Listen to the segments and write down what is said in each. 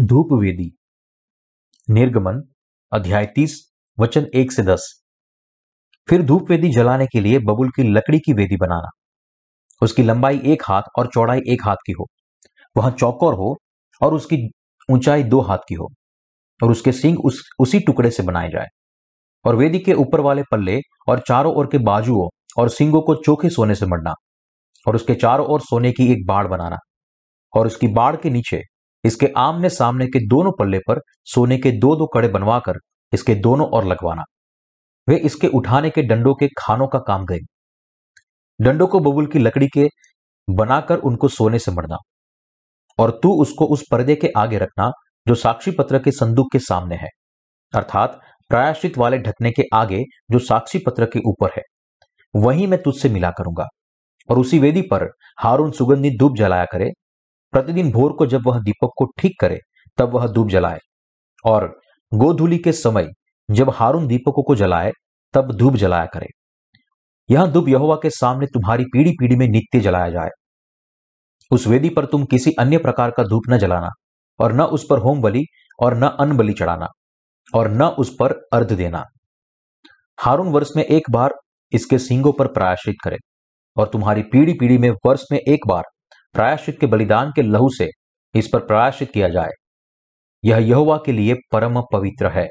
धूप वेदी निर्गमन, अध्याय तीस, वचन एक से दस। फिर धूप वेदी जलाने के लिए बबुल की लकड़ी की वेदी बनाना। उसकी लंबाई एक हाथ और चौड़ाई एक हाथ की हो। वह चौकोर हो और उसकी ऊंचाई दो हाथ की हो और उसके सिंग उस, उसी टुकड़े से बनाए जाए। और वेदी के ऊपर वाले पल्ले और चारों ओर के बाजुओं और सिंगों को चोखे सोने से मढ़ना और उसके चारों ओर सोने की एक बाड़ बनाना और उसकी बाड़ के नीचे इसके आमने सामने के दोनों पल्ले पर सोने के दो दो कड़े बनवाकर इसके दोनों ओर लगवाना। वे इसके उठाने के डंडों के खानों का काम गए डंडों को बबुल की लकड़ी के बनाकर उनको सोने से मरना और तू उसको उस पर्दे के आगे रखना जो साक्षी पत्र के संदूक के सामने है। अर्थात प्रायश्चित वाले ढकने के आगे जो साक्षी पत्र के ऊपर है। वहीं मैं तुझसे मिला करूँगा और उसी वेदी पर हारून सुगंधित धूप जलाया करे प्रतिदिन भोर को जब वह दीपक को ठीक करे, तब वह धूप जलाए। और गोधूली के समय जब हारून दीपकों को जलाए, तब धूप जलाया करे। यह धूप यहोवा के सामने तुम्हारी पीढ़ी पीढ़ी में नित्य जलाया जाए। उस वेदी पर तुम किसी अन्य प्रकार का धूप न जलाना, और न उस पर होम बलि और न अन्न बलि चढ़ाना, और न उस पर अर्ध देना। हारून वर्ष में एक बार इसके सिंगों पर प्रायश्चित करे, और तुम्हारी पीढ़ी पीढ़ी में वर्ष में एक बार प्रायश्चित के बलिदान के लहू से इस पर प्रायश्चित किया जाए। यह यहोवा के लिए परम पवित्र है।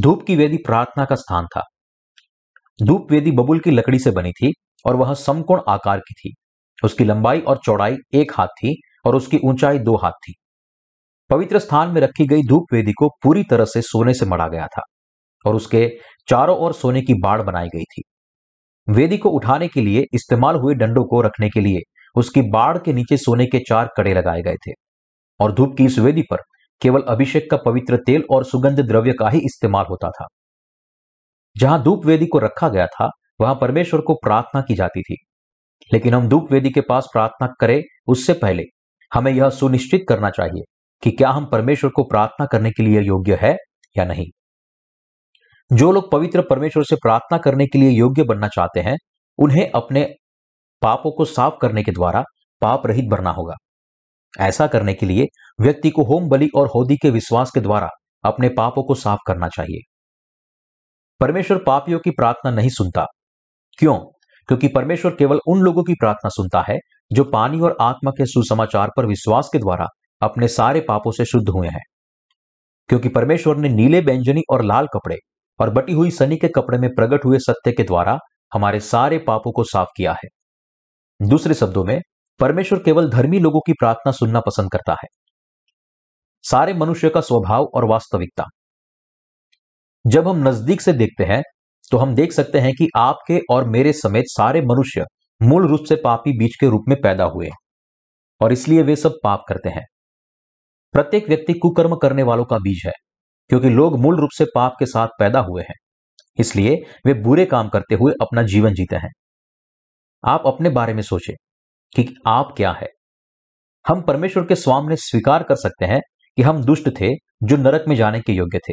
धूप की वेदी प्रार्थना का स्थान था। धूप वेदी बबुल की लकड़ी से बनी थी और वह समकोण आकार की थी। उसकी लंबाई और चौड़ाई एक हाथ थी और उसकी ऊंचाई दो हाथ थी। पवित्र स्थान में रखी गई धूप वेदी को पूरी तरह से सोने से मढ़ा गया था और उसके चारों ओर सोने की बाढ़ बनाई गई थी। वेदी को उठाने के लिए इस्तेमाल हुए डंडों को रखने के लिए उसकी बाढ़ के नीचे सोने के चार कड़े लगाए गए थे और धूप की इस वेदी पर केवल अभिषेक का पवित्र तेल और सुगंध द्रव्य का ही इस्तेमाल होता था। जहाँ धूप वेदी को रखा गया था, वहाँ परमेश्वर को प्रार्थना की जाती थी। लेकिन हम धूप वेदी के पास प्रार्थना करें उससे पहले हमें यह सुनिश्चित करना चाहिए कि क्या हम परमेश्वर को प्रार्थना करने के लिए योग्य है या नहीं। जो लोग पवित्र परमेश्वर से प्रार्थना करने के लिए योग्य बनना चाहते हैं, उन्हें अपने पापों को साफ़ करने के द्वारा पाप रहित बनना होगा। ऐसा करने के लिए व्यक्ति को होम बलि और होदी के विश्वास के द्वारा अपने पापों को साफ़ करना चाहिए। परमेश्वर पापियों की प्रार्थना नहीं सुनता। क्यों? क्योंकि परमेश्वर केवल उन लोगों की प्रार्थना सुनता है, जो पानी और आत्मा के सुसमाचार पर विश्वास के द्वारा अपने सारे पापों से शुद्ध हुए हैं। क्योंकि परमेश्वर ने नीले, व्यंजनी और लाल कपड़े और बटी हुई सनी के कपड़े में प्रकट हुए सत्य के द्वारा हमारे सारे पापों को साफ़ किया है। दूसरे शब्दों में, परमेश्वर केवल धर्मी लोगों की प्रार्थना सुनना पसंद करता है। सारे मनुष्य का स्वभाव और वास्तविकता। जब हम नज़दीक से देखते हैं तो हम देख सकते हैं कि आपके और मेरे समेत सारे मनुष्य मूल रूप से पापी बीज के रूप में पैदा हुए और इसलिए वे सब पाप करते हैं। प्रत्येक व्यक्ति कुकर्म करने वालों का बीज है। क्योंकि लोग मूल रूप से पाप के साथ पैदा हुए हैं। इसलिए वे बुरे काम करते हुए अपना जीवन जीते हैं। आप अपने बारे में सोचें कि आप क्या है। हम परमेश्वर के सामने स्वीकार कर सकते हैं कि हम दुष्ट थे जो नरक में जाने के योग्य थे।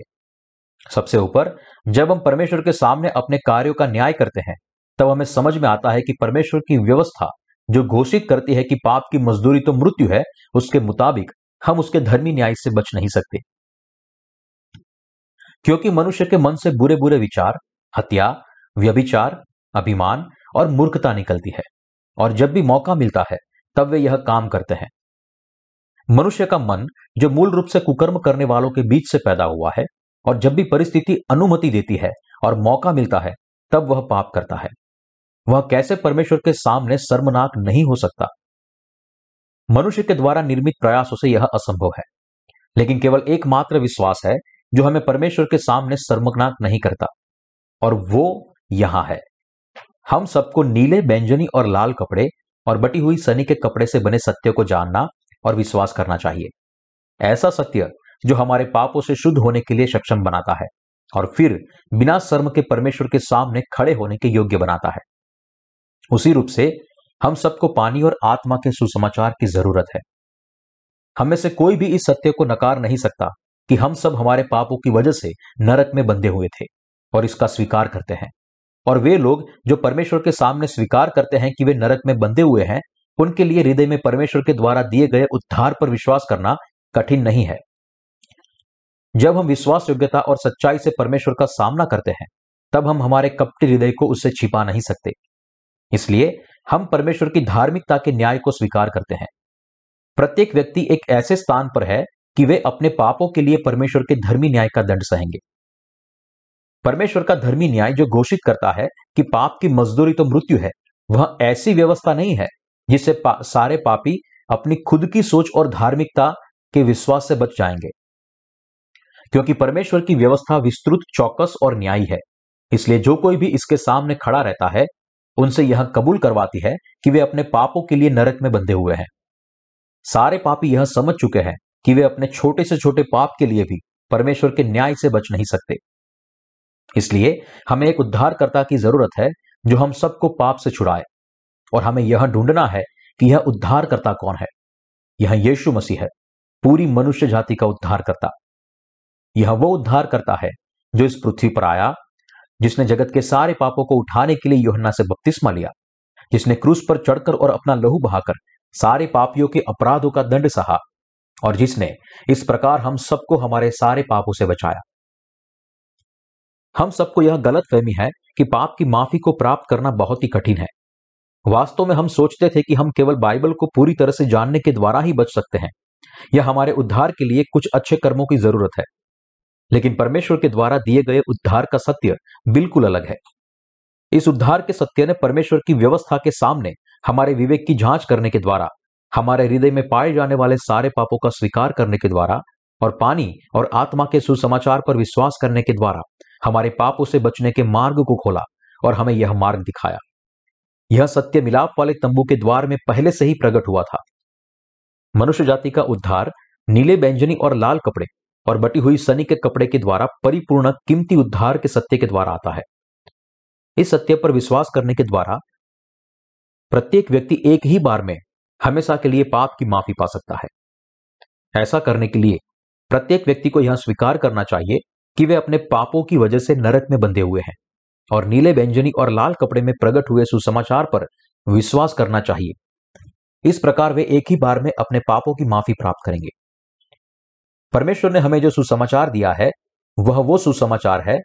सबसे ऊपर, जब हम परमेश्वर के सामने अपने कार्यों का न्याय करते हैं, तब हमें समझ में आता है कि परमेश्वर की व्यवस्था जो घोषित करती है कि पाप की मजदूरी तो मृत्यु है, उसके मुताबिक हम उसके धर्मी न्याय से बच नहीं सकते। क्योंकि मनुष्य के मन से बुरे बुरे विचार, हत्या, व्यभिचार, अभिमान और मूर्खता निकलती है। और जब भी मौका मिलता है, तब वे यह काम करते हैं। मनुष्य का मन जो मूल रूप से कुकर्म करने वालों के बीच से पैदा हुआ है और जब भी परिस्थिति अनुमति देती है और मौका मिलता है, तब वह पाप करता है। वह कैसे परमेश्वर के सामने शर्मनाक नहीं हो सकता? मनुष्य के द्वारा निर्मित प्रयासों से यह असंभव है। लेकिन केवल एकमात्र विश्वास है जो हमें परमेश्वर के सामने शर्मनाक नहीं करता। और वो यहाँ है। हम सबको नीले, बैंजनी और लाल कपड़े और बटी हुई सनी के कपड़े से बने सत्य को जानना और विश्वास करना चाहिए। ऐसा सत्य जो हमारे पापों से शुद्ध होने के लिए सक्षम बनाता है और फिर बिना शर्म के परमेश्वर के सामने खड़े होने के योग्य बनाता है। उसी रूप से हम सबको पानी और आत्मा के सुसमाचार की ज़रूरत है। हम से कोई भी इस सत्य को नकार नहीं सकता। कि हम सब हमारे पापों की वजह से नरक में बंधे हुए थे और इसका स्वीकार करते हैं। और वे लोग जो परमेश्वर के सामने स्वीकार करते हैं कि वे नरक में बंधे हुए हैं, उनके लिए हृदय में परमेश्वर के द्वारा दिए गए उद्धार पर विश्वास करना कठिन नहीं है। जब हम विश्वास योग्यता और सच्चाई से परमेश्वर का सामना करते हैं, तब हम हमारे कपटी हृदय को उससे छिपा नहीं सकते। इसलिए हम परमेश्वर की धार्मिकता के न्याय को स्वीकार करते हैं। प्रत्येक व्यक्ति एक ऐसे स्थान पर है कि वे अपने पापों के लिए परमेश्वर के धर्मी न्याय का दंड सहेंगे। परमेश्वर का धर्मी न्याय जो घोषित करता है कि पाप की मजदूरी तो मृत्यु है वह ऐसी व्यवस्था नहीं है जिससे पा, सारे पापी अपनी खुद की सोच और धार्मिकता के विश्वास से बच जाएँगे। क्योंकि परमेश्वर की व्यवस्था विस्तृत चौकस और न्यायी है इसलिए जो कोई भी इसके सामने खड़ा रहता है उनसे यह कबूल करवाती है कि वे अपने पापों के लिए नरक में बंधे हुए हैं। सारे पापी यह समझ चुके हैं कि वे अपने छोटे से छोटे पाप के लिए भी परमेश्वर के न्याय से बच नहीं सकते। इसलिए हमें एक उद्धारकर्ता की ज़रूरत है जो हम सबको पाप से छुड़ाए। और हमें यह ढूंढना है कि यह उद्धारकर्ता कौन है। यह यीशु मसीह है, पूरी मनुष्य जाति का उद्धारकर्ता। यह वो उद्धारकर्ता है जो इस पृथ्वी पर आया, जिसने जगत के सारे पापों को उठाने के लिए योहन्ना से बपतिस्मा लिया, जिसने क्रूस पर चढ़कर और अपना लहू बहाकर सारे पापियों के अपराधों का दंड सहा। और जिसने इस प्रकार हम सबको हमारे सारे पापों से बचाया। हम सबको यह गलत फहमी है कि पाप की माफ़ी को प्राप्त करना बहुत ही कठिन है। वास्तव में हम सोचते थे कि हम केवल बाइबल को पूरी तरह से जानने के द्वारा ही बच सकते हैं। या हमारे उद्धार के लिए कुछ अच्छे कर्मों की ज़रूरत है। लेकिन परमेश्वर के द्वारा दिए गए उद्धार का सत्य बिल्कुल अलग है। इस उद्धार के सत्य ने परमेश्वर की व्यवस्था के सामने हमारे विवेक की जाँच करने के द्वारा हमारे हृदय में पाए जाने वाले सारे पापों का स्वीकार करने के द्वारा और पानी और आत्मा के सुसमाचार पर विश्वास करने के द्वारा हमारे पापों से बचने के मार्ग को खोला और हमें यह मार्ग दिखाया। यह सत्य मिलाप वाले तंबू के द्वार में पहले से ही प्रकट हुआ था। मनुष्य जाति का उद्धार, नीले बैंजनी और लाल कपड़े और बटी हुई सनी के कपड़े के द्वारा परिपूर्ण कीमती उद्धार के सत्य के द्वारा आता है। इस सत्य पर विश्वास करने के द्वारा प्रत्येक व्यक्ति एक ही बार में हमेशा के लिए पाप की माफ़ी पा सकता है। ऐसा करने के लिए प्रत्येक व्यक्ति को यह स्वीकार करना चाहिए कि वे अपने पापों की वजह से नरक में बंधे हुए हैं और नीले व्यंजनी और लाल कपड़े में प्रकट हुए सुसमाचार पर विश्वास करना चाहिए। इस प्रकार वे एक ही बार में अपने पापों की माफ़ी प्राप्त करेंगे। परमेश्वर ने हमें जो सुसमाचार दिया है, वह वो सुसमाचार है,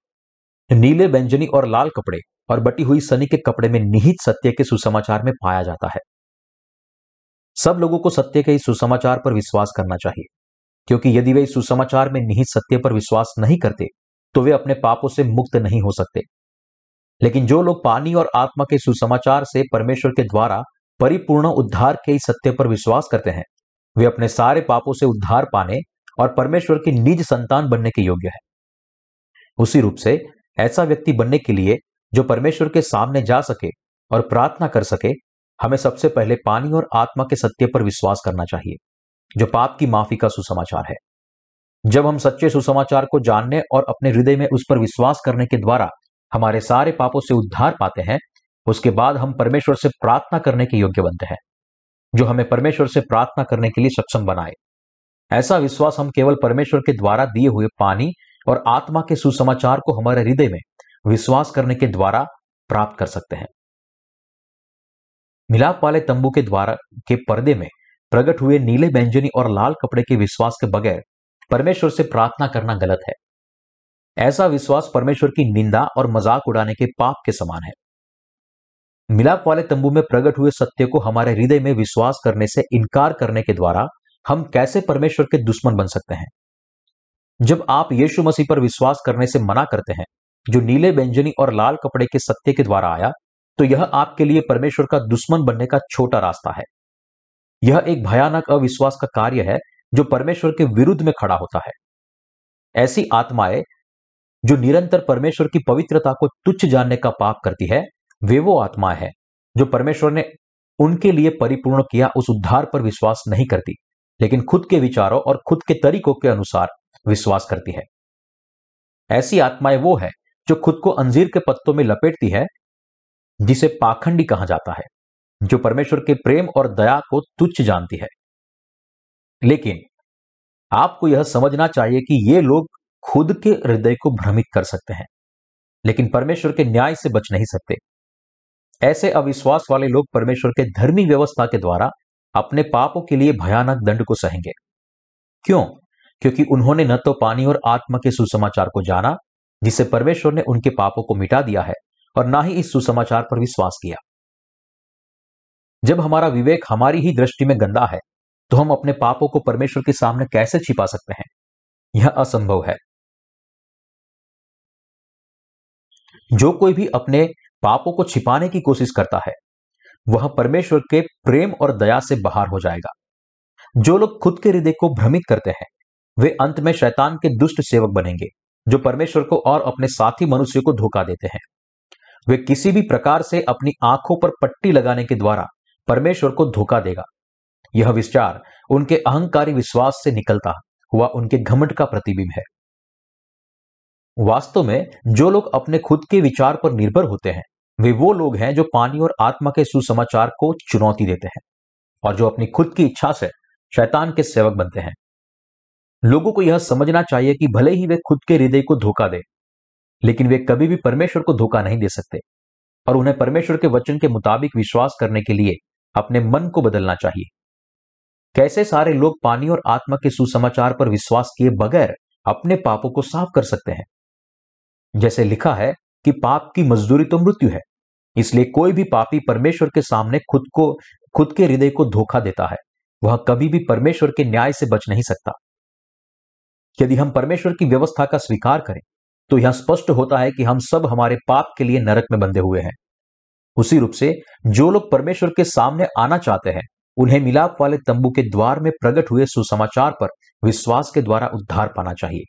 नीले व्यंजनी और लाल कपड़े और बटी हुई सनी के कपड़े में निहित सत्य के सुसमाचार में पाया जाता है। सब लोगों को सत्य के इस सुसमाचार पर विश्वास करना चाहिए। क्योंकि यदि वे इस सुसमाचार में निहित सत्य पर विश्वास नहीं करते तो वे अपने पापों से मुक्त नहीं हो सकते। लेकिन जो लोग पानी और आत्मा के सुसमाचार से परमेश्वर के द्वारा परिपूर्ण उद्धार के इस सत्य पर विश्वास करते हैं, वे अपने सारे पापों से उद्धार पाने और परमेश्वर की निज संतान बनने के योग्य है। उसी रूप से ऐसा व्यक्ति बनने के लिए जो परमेश्वर के सामने जा सके और प्रार्थना कर सके हमें सबसे पहले पानी और आत्मा के सत्य पर विश्वास करना चाहिए, जो पाप की माफ़ी का सुसमाचार है। जब हम सच्चे सुसमाचार को जानने और अपने हृदय में उस पर विश्वास करने के द्वारा हमारे सारे पापों से उद्धार पाते हैं, उसके बाद हम परमेश्वर से प्रार्थना करने के योग्य बनते हैं, जो हमें परमेश्वर से प्रार्थना करने के लिए सक्षम बनाए। ऐसा विश्वास हम केवल परमेश्वर के द्वारा दिए हुए पानी और आत्मा के सुसमाचार को हमारे हृदय में विश्वास करने के द्वारा प्राप्त कर सकते हैं। मिलाप वाले तंबू के द्वारा के पर्दे में प्रकट हुए नीले व्यंजनी और लाल कपड़े के विश्वास के बगैर परमेश्वर से प्रार्थना करना गलत है। ऐसा विश्वास परमेश्वर की निंदा और मज़ाक उड़ाने के पाप के समान है। मिलाप वाले तंबू में प्रकट हुए सत्य को हमारे हृदय में विश्वास करने से इनकार करने के द्वारा हम कैसे परमेश्वर के दुश्मन बन सकते हैं? जब आप यीशु मसीह पर विश्वास करने से मना करते हैं, जो नीले व्यंजनी और लाल कपड़े के सत्य के द्वारा आया तो यह आपके लिए परमेश्वर का दुश्मन बनने का छोटा रास्ता है। यह एक भयानक अविश्वास का कार्य है जो परमेश्वर के विरुद्ध में खड़ा होता है। ऐसी आत्माएँ जो निरंतर परमेश्वर की पवित्रता को तुच्छ जानने का पाप करती है, वे वो आत्मा है जो परमेश्वर ने उनके लिए परिपूर्ण किया, उस उद्धार पर विश्वास नहीं करती, लेकिन खुद के विचारों और खुद के तरीकों के अनुसार विश्वास करती है। ऐसी आत्माएँ वो है जो खुद को अंजीर के पत्तों में लपेटती है जिसे पाखंडी कहा जाता है, जो परमेश्वर के प्रेम और दया को तुच्छ जानती है। लेकिन आपको यह समझना चाहिए कि ये लोग खुद के हृदय को भ्रमित कर सकते हैं, लेकिन परमेश्वर के न्याय से बच नहीं सकते। ऐसे अविश्वास वाले लोग परमेश्वर के धर्मी व्यवस्था के द्वारा अपने पापों के लिए भयानक दंड को सहेंगे। क्यों? क्योंकि उन्होंने न तो पानी और आत्मा के सुसमाचार को जाना, जिसे परमेश्वर ने उनके पापों को मिटा दिया है और ना ही इस सुसमाचार पर विश्वास किया। जब हमारा विवेक हमारी ही दृष्टि में गंदा है तो हम अपने पापों को परमेश्वर के सामने कैसे छिपा सकते हैं? यह असंभव है। जो कोई भी अपने पापों को छिपाने की कोशिश करता है, वह परमेश्वर के प्रेम और दया से बाहर हो जाएगा। जो लोग खुद के हृदय को भ्रमित करते हैं, वे अंत में शैतान के दुष्ट सेवक बनेंगे, जो परमेश्वर को और अपने साथी मनुष्य को धोखा देते हैं। वे किसी भी प्रकार से अपनी आँखों पर पट्टी लगाने के द्वारा परमेश्वर को धोखा देगा। यह विचार उनके अहंकारी विश्वास से निकलता हुआ उनके घमंड का प्रतिबिंब है। वास्तव में जो लोग अपने खुद के विचार पर निर्भर होते हैं, वे वो लोग हैं जो पानी और आत्मा के सुसमाचार को चुनौती देते हैं और जो अपनी खुद की इच्छा से शैतान के सेवक बनते हैं। लोगों को यह समझना चाहिए कि भले ही वे खुद के हृदय को धोखा दे लेकिन वे कभी भी परमेश्वर को धोखा नहीं दे सकते और उन्हें परमेश्वर के वचन के मुताबिक विश्वास करने के लिए अपने मन को बदलना चाहिए। कैसे सारे लोग पानी और आत्मा के सुसमाचार पर विश्वास किए बगैर अपने पापों को साफ़ कर सकते हैं? जैसे लिखा है कि पाप की मजदूरी तो मृत्यु है, इसलिए कोई भी पापी परमेश्वर के सामने खुद को, खुद के हृदय को धोखा देता है, वह कभी भी परमेश्वर के न्याय से बच नहीं सकता। यदि हम परमेश्वर की व्यवस्था का स्वीकार करें तो यह स्पष्ट होता है कि हम सब हमारे पाप के लिए नरक में बंधे हुए हैं। उसी रूप से, जो लोग परमेश्वर के सामने आना चाहते हैं, उन्हें मिलाप वाले तंबू के द्वार में प्रकट हुए सुसमाचार पर विश्वास के द्वारा उद्धार पाना चाहिए।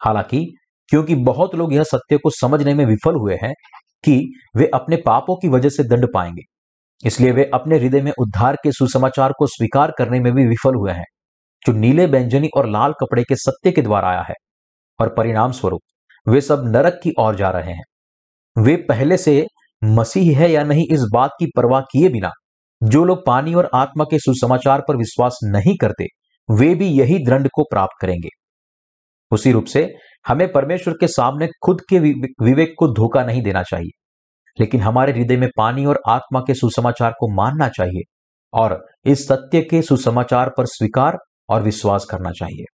हालाँकि, क्योंकि बहुत लोग यह सत्य को समझने में विफल हुए हैं कि वे अपने पापों की वजह से दंड पाएँगे, इसलिए वे अपने हृदय में उद्धार के सुसमाचार को स्वीकार करने में भी विफल हुए हैं। जो नीले व्यंजनी और लाल कपड़े के सत्य के द्वारा आया है और परिणाम स्वरूप। वे सब नरक की ओर जा रहे हैं। वे पहले से मसीह है या नहीं, इस बात की परवाह किए बिना। जो लोग पानी और आत्मा के सुसमाचार पर विश्वास नहीं करते, वे भी यही दंड को प्राप्त करेंगे। उसी रूप से हमें परमेश्वर के सामने खुद के विवेक को धोखा नहीं देना चाहिए। लेकिन हमारे हृदय में पानी और आत्मा के सुसमाचार को मानना चाहिए और इस सत्य के सुसमाचार पर स्वीकार और विश्वास करना चाहिए।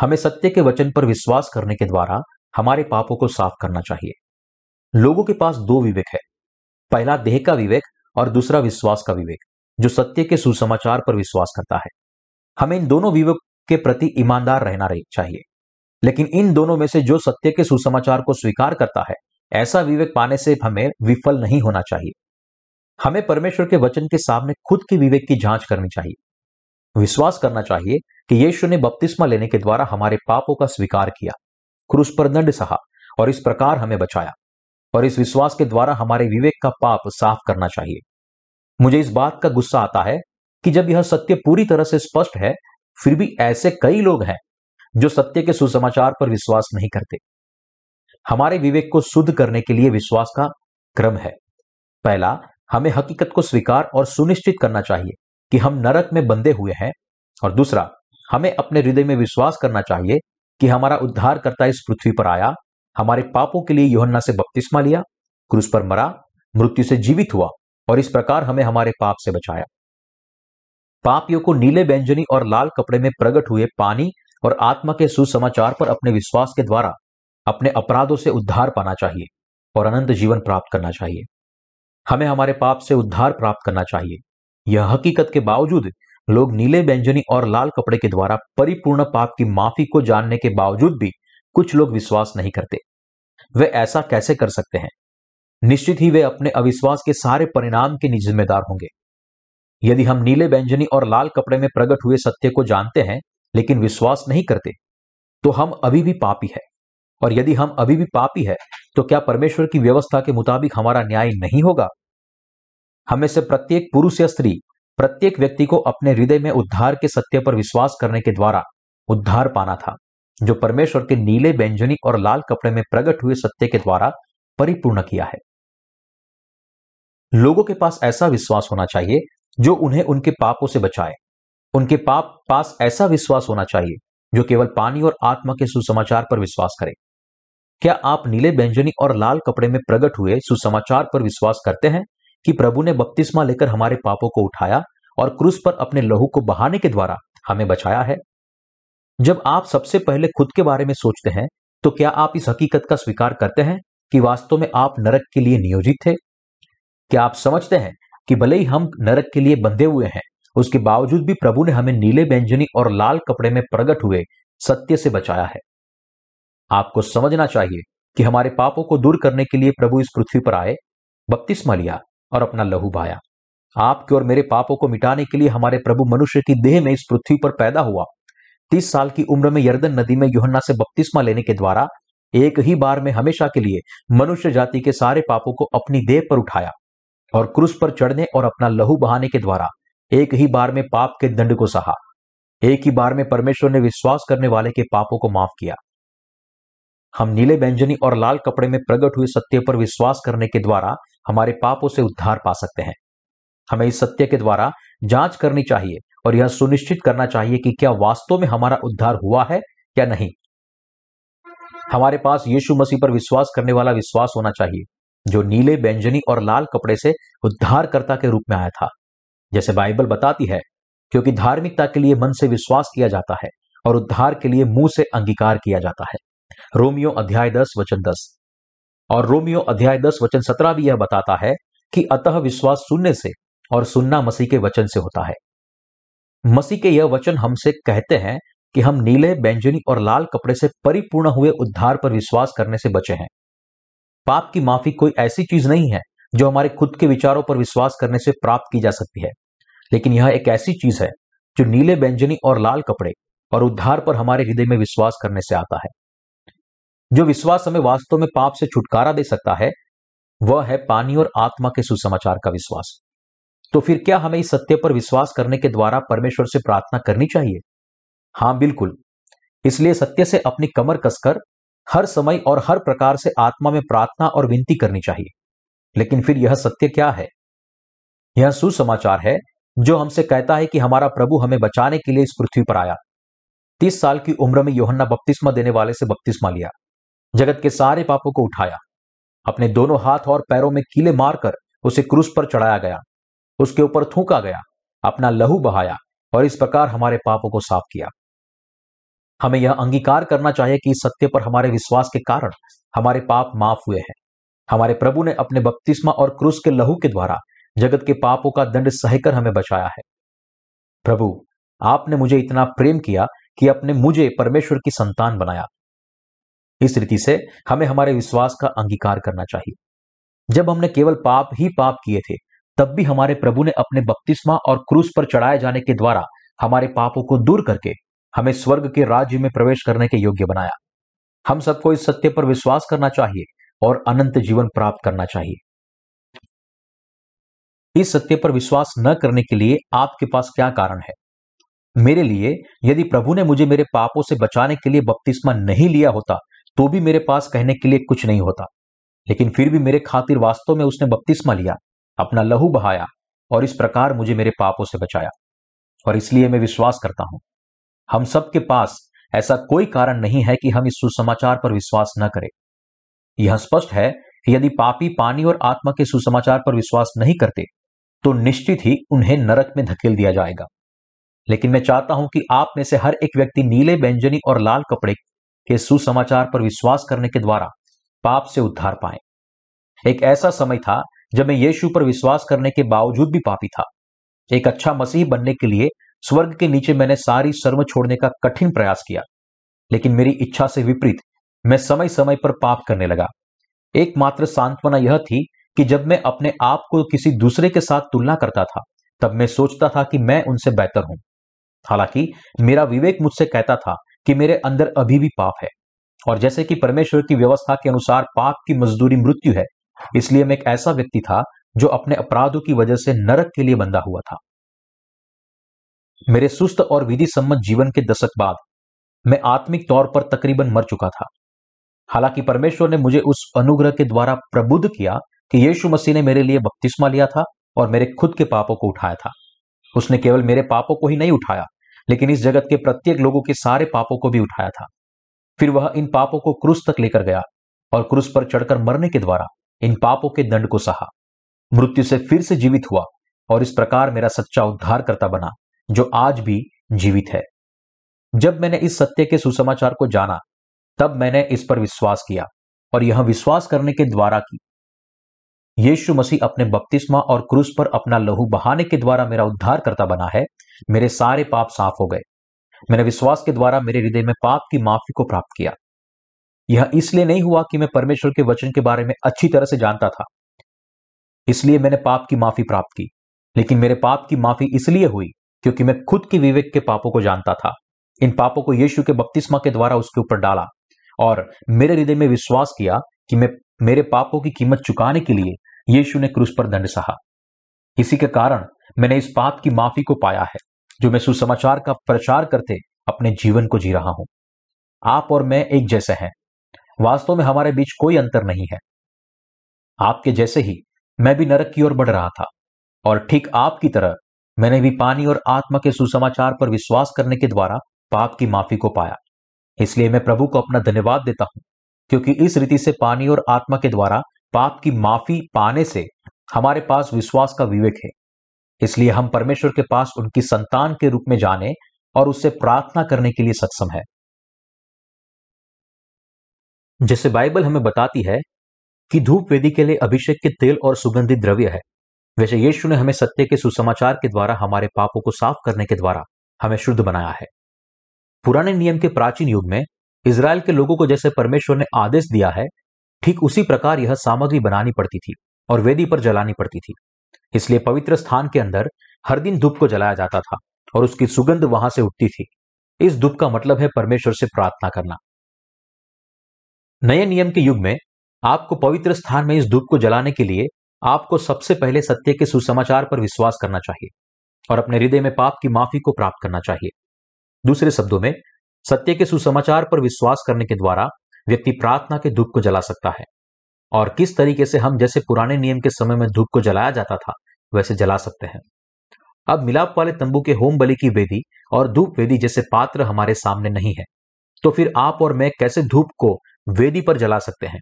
हमें सत्य के वचन पर विश्वास करने के द्वारा हमारे पापों को साफ़ करना चाहिए। लोगों के पास दो विवेक है। पहला देह का विवेक और दूसरा विश्वास का विवेक, जो सत्य के सुसमाचार पर विश्वास करता है। हमें इन दोनों विवेक के प्रति ईमानदार रहना चाहिए। लेकिन इन दोनों में से जो सत्य के सुसमाचार को स्वीकार करता है, ऐसा विवेक पाने से हमें विफल नहीं होना चाहिए। हमें परमेश्वर के वचन के सामने खुद के विवेक की जाँच करनी चाहिए। विश्वास करना चाहिए कि यीशु ने बपतिस्मा लेने के द्वारा हमारे पापों का स्वीकार किया। क्रूस पर दंड सहा और इस प्रकार हमें बचाया और इस विश्वास के द्वारा हमारे विवेक का पाप साफ़ करना चाहिए। मुझे इस बात का गुस्सा आता है कि जब यह सत्य पूरी तरह से स्पष्ट है, फिर भी ऐसे कई लोग हैं जो सत्य के सुसमाचार पर विश्वास नहीं करते। हमारे विवेक को शुद्ध करने के लिए विश्वास का क्रम है। पहला, हमें हकीकत को स्वीकार और सुनिश्चित करना चाहिए कि हम नरक में बंधे हुए हैं। और दूसरा हमें अपने हृदय में विश्वास करना चाहिए कि हमारा उद्धार करता इस पृथ्वी पर आया, हमारे पापों के लिए योहन्ना से बपतिस्मा लिया, क्रूस पर मरा, मृत्यु से जीवित हुआ और इस प्रकार हमें हमारे पाप से बचाया। पापियों को नीले व्यंजनी और लाल कपड़े में प्रकट हुए पानी और आत्मा के सुसमाचार पर अपने विश्वास के द्वारा अपने अपराधों से उद्धार पाना चाहिए और अनंत जीवन प्राप्त करना चाहिए। हमें हमारे पाप से उद्धार प्राप्त करना चाहिए। यह हकीकत के बावजूद लोग नीले व्यंजनी और लाल कपड़े के द्वारा परिपूर्ण पाप की माफ़ी को जानने के बावजूद भी कुछ लोग विश्वास नहीं करते। वे ऐसा कैसे कर सकते हैं? निश्चित ही वे अपने अविश्वास के सारे परिणाम के जिम्मेदार होंगे। यदि हम नीले व्यंजनी और लाल कपड़े में प्रकट हुए सत्य को जानते हैं, लेकिन विश्वास नहीं करते तो हम अभी भी पापी है। और यदि हम अभी भी पापी है तो क्या परमेश्वर की व्यवस्था के मुताबिक हमारा न्याय नहीं होगा? हमें से प्रत्येक पुरुष या स्त्री प्रत्येक व्यक्ति को अपने हृदय में उद्धार के सत्य पर विश्वास करने के द्वारा उद्धार पाना था, जो परमेश्वर के नीले, व्यंजनी और लाल कपड़े में प्रकट हुए सत्य के द्वारा परिपूर्ण किया है। लोगों के पास ऐसा विश्वास होना चाहिए, जो उन्हें उनके पापों से बचाए। उनके पाप पास ऐसा विश्वास होना चाहिए, जो केवल पानी और आत्मा के सुसमाचार पर विश्वास करे। क्या आप नीले, व्यंजनी और लाल कपड़े में प्रकट हुए सुसमाचार पर विश्वास करते हैं? कि प्रभु ने बपतिस्मा लेकर हमारे पापों को उठाया और क्रूस पर अपने लहू को बहाने के द्वारा हमें बचाया है। जब आप सबसे पहले खुद के बारे में सोचते हैं तो क्या आप इस हकीकत का स्वीकार करते हैं कि वास्तव में आप नरक के लिए नियोजित थे? क्या आप समझते हैं कि भले ही हम नरक के लिए बंधे हुए हैं, उसके बावजूद भी प्रभु ने हमें नीले व्यंजनी और लाल कपड़े में प्रकट हुए सत्य से बचाया है? आपको समझना चाहिए कि हमारे पापों को दूर करने के लिए प्रभु इस पृथ्वी पर आए, बपतिस्मा लिया और अपना लहू भाया आपके और मेरे पापों को मिटाने के लिए हमारे प्रभु मनुष्य की देह में इस पृथ्वी पर पैदा हुआ। तीस साल की उम्र में यर्दन नदी में योहन्ना से बपतिस्मा लेने के द्वारा एक ही बार में हमेशा के लिए मनुष्य जाति के सारे पापों को अपनी देह पर उठाया और क्रूस पर चढ़ने और अपना लहू बहाने के द्वारा एक ही बार में पाप के दंड को सहा। एक ही बार में परमेश्वर ने विश्वास करने वाले के पापों को माफ़ किया। हम नीले व्यंजनी और लाल कपड़े में प्रकट हुए सत्य पर विश्वास करने के द्वारा हमारे पापों से उद्धार पा सकते हैं। हमें इस सत्य के द्वारा जाँच करनी चाहिए और यह सुनिश्चित करना चाहिए कि क्या वास्तव में हमारा उद्धार हुआ है या नहीं। हमारे पास यीशु मसीह पर विश्वास करने वाला विश्वास होना चाहिए, जो नीले व्यंजनी और लाल कपड़े से उद्धारकर्ता के रूप में आया था। जैसे बाइबल बताती है, क्योंकि धार्मिकता के लिए मन से विश्वास किया जाता है और उद्धार के लिए मुँह से अंगीकार किया जाता है। रोमियो अध्याय दस वचन दस। और रोमियो अध्याय दस वचन सत्रह भी यह बताता है कि अतः विश्वास सुनने से और सुनना मसीह के वचन से होता है। मसीह के यह वचन हमसे कहते हैं कि हम नीले, बैंजनी और लाल कपड़े से परिपूर्ण हुए उद्धार पर विश्वास करने से बचे हैं। पाप की माफ़ी कोई ऐसी चीज़ नहीं है जो हमारे खुद के विचारों पर विश्वास करने से प्राप्त की जा सकती है। लेकिन यह एक ऐसी चीज़ है जो नीले व्यंजनी और लाल कपड़े और उद्धार पर हमारे हृदय में विश्वास करने से आता है। जो विश्वास हमें वास्तव में पाप से छुटकारा दे सकता है, वह है पानी और आत्मा के सुसमाचार का विश्वास। तो फिर क्या हमें इस सत्य पर विश्वास करने के द्वारा परमेश्वर से प्रार्थना करनी चाहिए? हाँ, बिल्कुल। इसलिए सत्य से अपनी कमर कसकर हर समय और हर प्रकार से आत्मा में प्रार्थना और विनती करनी चाहिए। लेकिन फिर यह सत्य क्या है? यह सुसमाचार है जो हमसे कहता है कि हमारा प्रभु हमें बचाने के लिए इस पृथ्वी पर आया। तीस साल की उम्र में योहन्ना बपतिस्मा देने वाले से बपतिस्मा लिया। जगत के सारे पापों को उठाया। अपने दोनों हाथ और पैरों में कीले मारकर उसे क्रूस पर चढ़ाया गया। उसके ऊपर थूका गया, अपना लहू बहाया और इस प्रकार हमारे पापों को साफ़ किया। हमें यह अंगीकार करना चाहिए कि सत्य पर हमारे विश्वास के कारण हमारे पाप माफ़ हुए हैं। हमारे प्रभु ने अपने बपतिस्मा और क्रूस के लहू के द्वारा जगत के पापों का दंड सहकर हमें बचाया है। प्रभु, आपने मुझे इतना प्रेम किया कि अपने मुझे परमेश्वर की संतान बनाया। इस रीति से हमें हमारे विश्वास का अंगीकार करना चाहिए। जब हमने केवल पाप ही पाप किए थे, तब भी हमारे प्रभु ने अपने बपतिस्मा और क्रूस पर चढ़ाए जाने के द्वारा हमारे पापों को दूर करके हमें स्वर्ग के राज्य में प्रवेश करने के योग्य बनाया। हम सबको इस सत्य पर विश्वास करना चाहिए और अनंत जीवन प्राप्त करना चाहिए। इस सत्य पर विश्वास न करने के लिए आपके पास क्या कारण है? मेरे लिए, यदि प्रभु ने मुझे मेरे पापों से बचाने के लिए बपतिस्मा नहीं लिया होता तो भी मेरे पास कहने के लिए कुछ नहीं होता। लेकिन फिर भी मेरे खातिर वास्तव में उसने बपतिस्मा लिया, अपना लहू बहाया और इस प्रकार मुझे मेरे पापों से बचाया। और इसलिए मैं विश्वास करता हूँ। हम सबके पास ऐसा कोई कारण नहीं है कि हम इस सुसमाचार पर विश्वास न करें। यह स्पष्ट है कि यदि पापी पानी और आत्मा के सुसमाचार पर विश्वास नहीं करते तो निश्चित ही उन्हें नरक में धकेल दिया जाएगा। लेकिन मैं चाहता हूँ कि आप में से हर एक व्यक्ति नीले, व्यंजनी और लाल कपड़े के सुसमाचार पर विश्वास करने के द्वारा पाप से उद्धार पाए। एक ऐसा समय था जब मैं यीशु पर विश्वास करने के बावजूद भी पापी था। एक अच्छा मसीह बनने के लिए स्वर्ग के नीचे मैंने सारी शर्म छोड़ने का कठिन प्रयास किया, लेकिन मेरी इच्छा से विपरीत मैं समय समय पर पाप करने लगा। एकमात्र सांत्वना यह थी कि जब मैं अपने आप को किसी दूसरे के साथ तुलना करता था, तब मैं सोचता था कि मैं उनसे बेहतर हूँ। हालाँकि मेरा विवेक मुझसे कहता था कि मेरे अंदर अभी भी पाप है। और जैसे कि परमेश्वर की व्यवस्था के अनुसार पाप की मजदूरी मृत्यु है, इसलिए मैं एक ऐसा व्यक्ति था जो अपने अपराधों की वजह से नरक के लिए बंधा हुआ था। मेरे सुस्त और विधि सम्मत जीवन के दशक बाद मैं आत्मिक तौर पर तकरीबन मर चुका था। हालाँकि परमेश्वर ने मुझे उस अनुग्रह के द्वारा प्रबुद्ध किया कि यीशु मसीह ने मेरे लिए बपतिस्मा लिया था और मेरे खुद के पापों को उठाया था। उसने केवल मेरे पापों को ही नहीं उठाया लेकिन इस जगत के प्रत्येक लोगों के सारे पापों को भी उठाया था। फिर वह इन पापों को क्रूस तक लेकर गया और क्रूस पर चढ़कर मरने के द्वारा इन पापों के दंड को सहा। मृत्यु से फिर से जीवित हुआ और इस प्रकार मेरा सच्चा उद्धारकर्ता बना, जो आज भी जीवित है। जब मैंने इस सत्य के सुसमाचार को जाना, तब मैंने इस पर विश्वास किया और यह विश्वास करने के द्वारा की यीशु मसीह अपने बपतिस्मा और क्रूस पर अपना लहू बहाने के द्वारा मेरा उद्धार करता बना है मेरे सारे पाप साफ़ हो गए। मैंने विश्वास के द्वारा मेरे हृदय में पाप की माफ़ी को प्राप्त किया। यह इसलिए नहीं हुआ कि मैं परमेश्वर के वचन के बारे में अच्छी तरह से जानता था। इसलिए मैंने पाप की माफ़ी प्राप्त की। लेकिन मेरे पाप की माफ़ी इसलिए हुई क्योंकि मैं खुद के विवेक के पापों को जानता था। इन पापों को यीशु के बपतिस्मा के द्वारा उसके ऊपर डाला और मेरे हृदय में विश्वास किया कि मैं, मेरे पापों की कीमत चुकाने के लिए यीशु ने क्रूस पर दंड सहा। इसी के कारण मैंने इस पाप की माफ़ी को पाया है, जो मैं सुसमाचार का प्रचार करते अपने जीवन को जी रहा हूँ। आप और मैं एक जैसे हैं। वास्तव में हमारे बीच कोई अंतर नहीं है। आपके जैसे ही मैं भी नरक की ओर बढ़ रहा था, और ठीक आपकी तरह मैंने भी पानी और आत्मा के सुसमाचार पर विश्वास करने के द्वारा पाप की माफ़ी को पाया। इसलिए मैं प्रभु को अपना धन्यवाद देता हूँ, क्योंकि इस रीति से पानी और आत्मा के द्वारा पाप की माफ़ी पाने से हमारे पास विश्वास का विवेक है। इसलिए हम परमेश्वर के पास उनकी संतान के रूप में जाने और उससे प्रार्थना करने के लिए सक्षम है। जैसे बाइबल हमें बताती है कि धूप वेदी के लिए अभिषेक के तेल और सुगंधित द्रव्य है। वैसे यीशु ने हमें सत्य के सुसमाचार के द्वारा हमारे पापों को साफ़ करने के द्वारा हमें शुद्ध बनाया है। पुराने नियम के प्राचीन युग में इसराइल के लोगों को जैसे परमेश्वर ने आदेश दिया है, ठीक उसी प्रकार यह सामग्री बनानी पड़ती थी और वेदी पर जलानी पड़ती थी। इसलिए पवित्र स्थान के अंदर हर दिन धूप को जलाया जाता था और उसकी सुगंध वहाँ से उठती थी। इस धूप का मतलब है परमेश्वर से प्रार्थना करना। नए नियम के युग में आपको पवित्र स्थान में इस धूप को जलाने के लिए आपको सबसे पहले सत्य के सुसमाचार पर विश्वास करना चाहिए और अपने हृदय में पाप की माफ़ी को प्राप्त करना चाहिए। दूसरे शब्दों में, सत्य के सुसमाचार पर विश्वास करने के द्वारा व्यक्ति प्रार्थना के धूप को जला सकता है। और किस तरीके से हम जैसे पुराने नियम के समय में धूप को जलाया जाता था, वैसे जला सकते हैं। अब मिलाप वाले तंबू के होम बलि की वेदी और धूप वेदी जैसे पात्र हमारे सामने नहीं है तो फिर आप और मैं कैसे धूप को वेदी पर जला सकते हैं?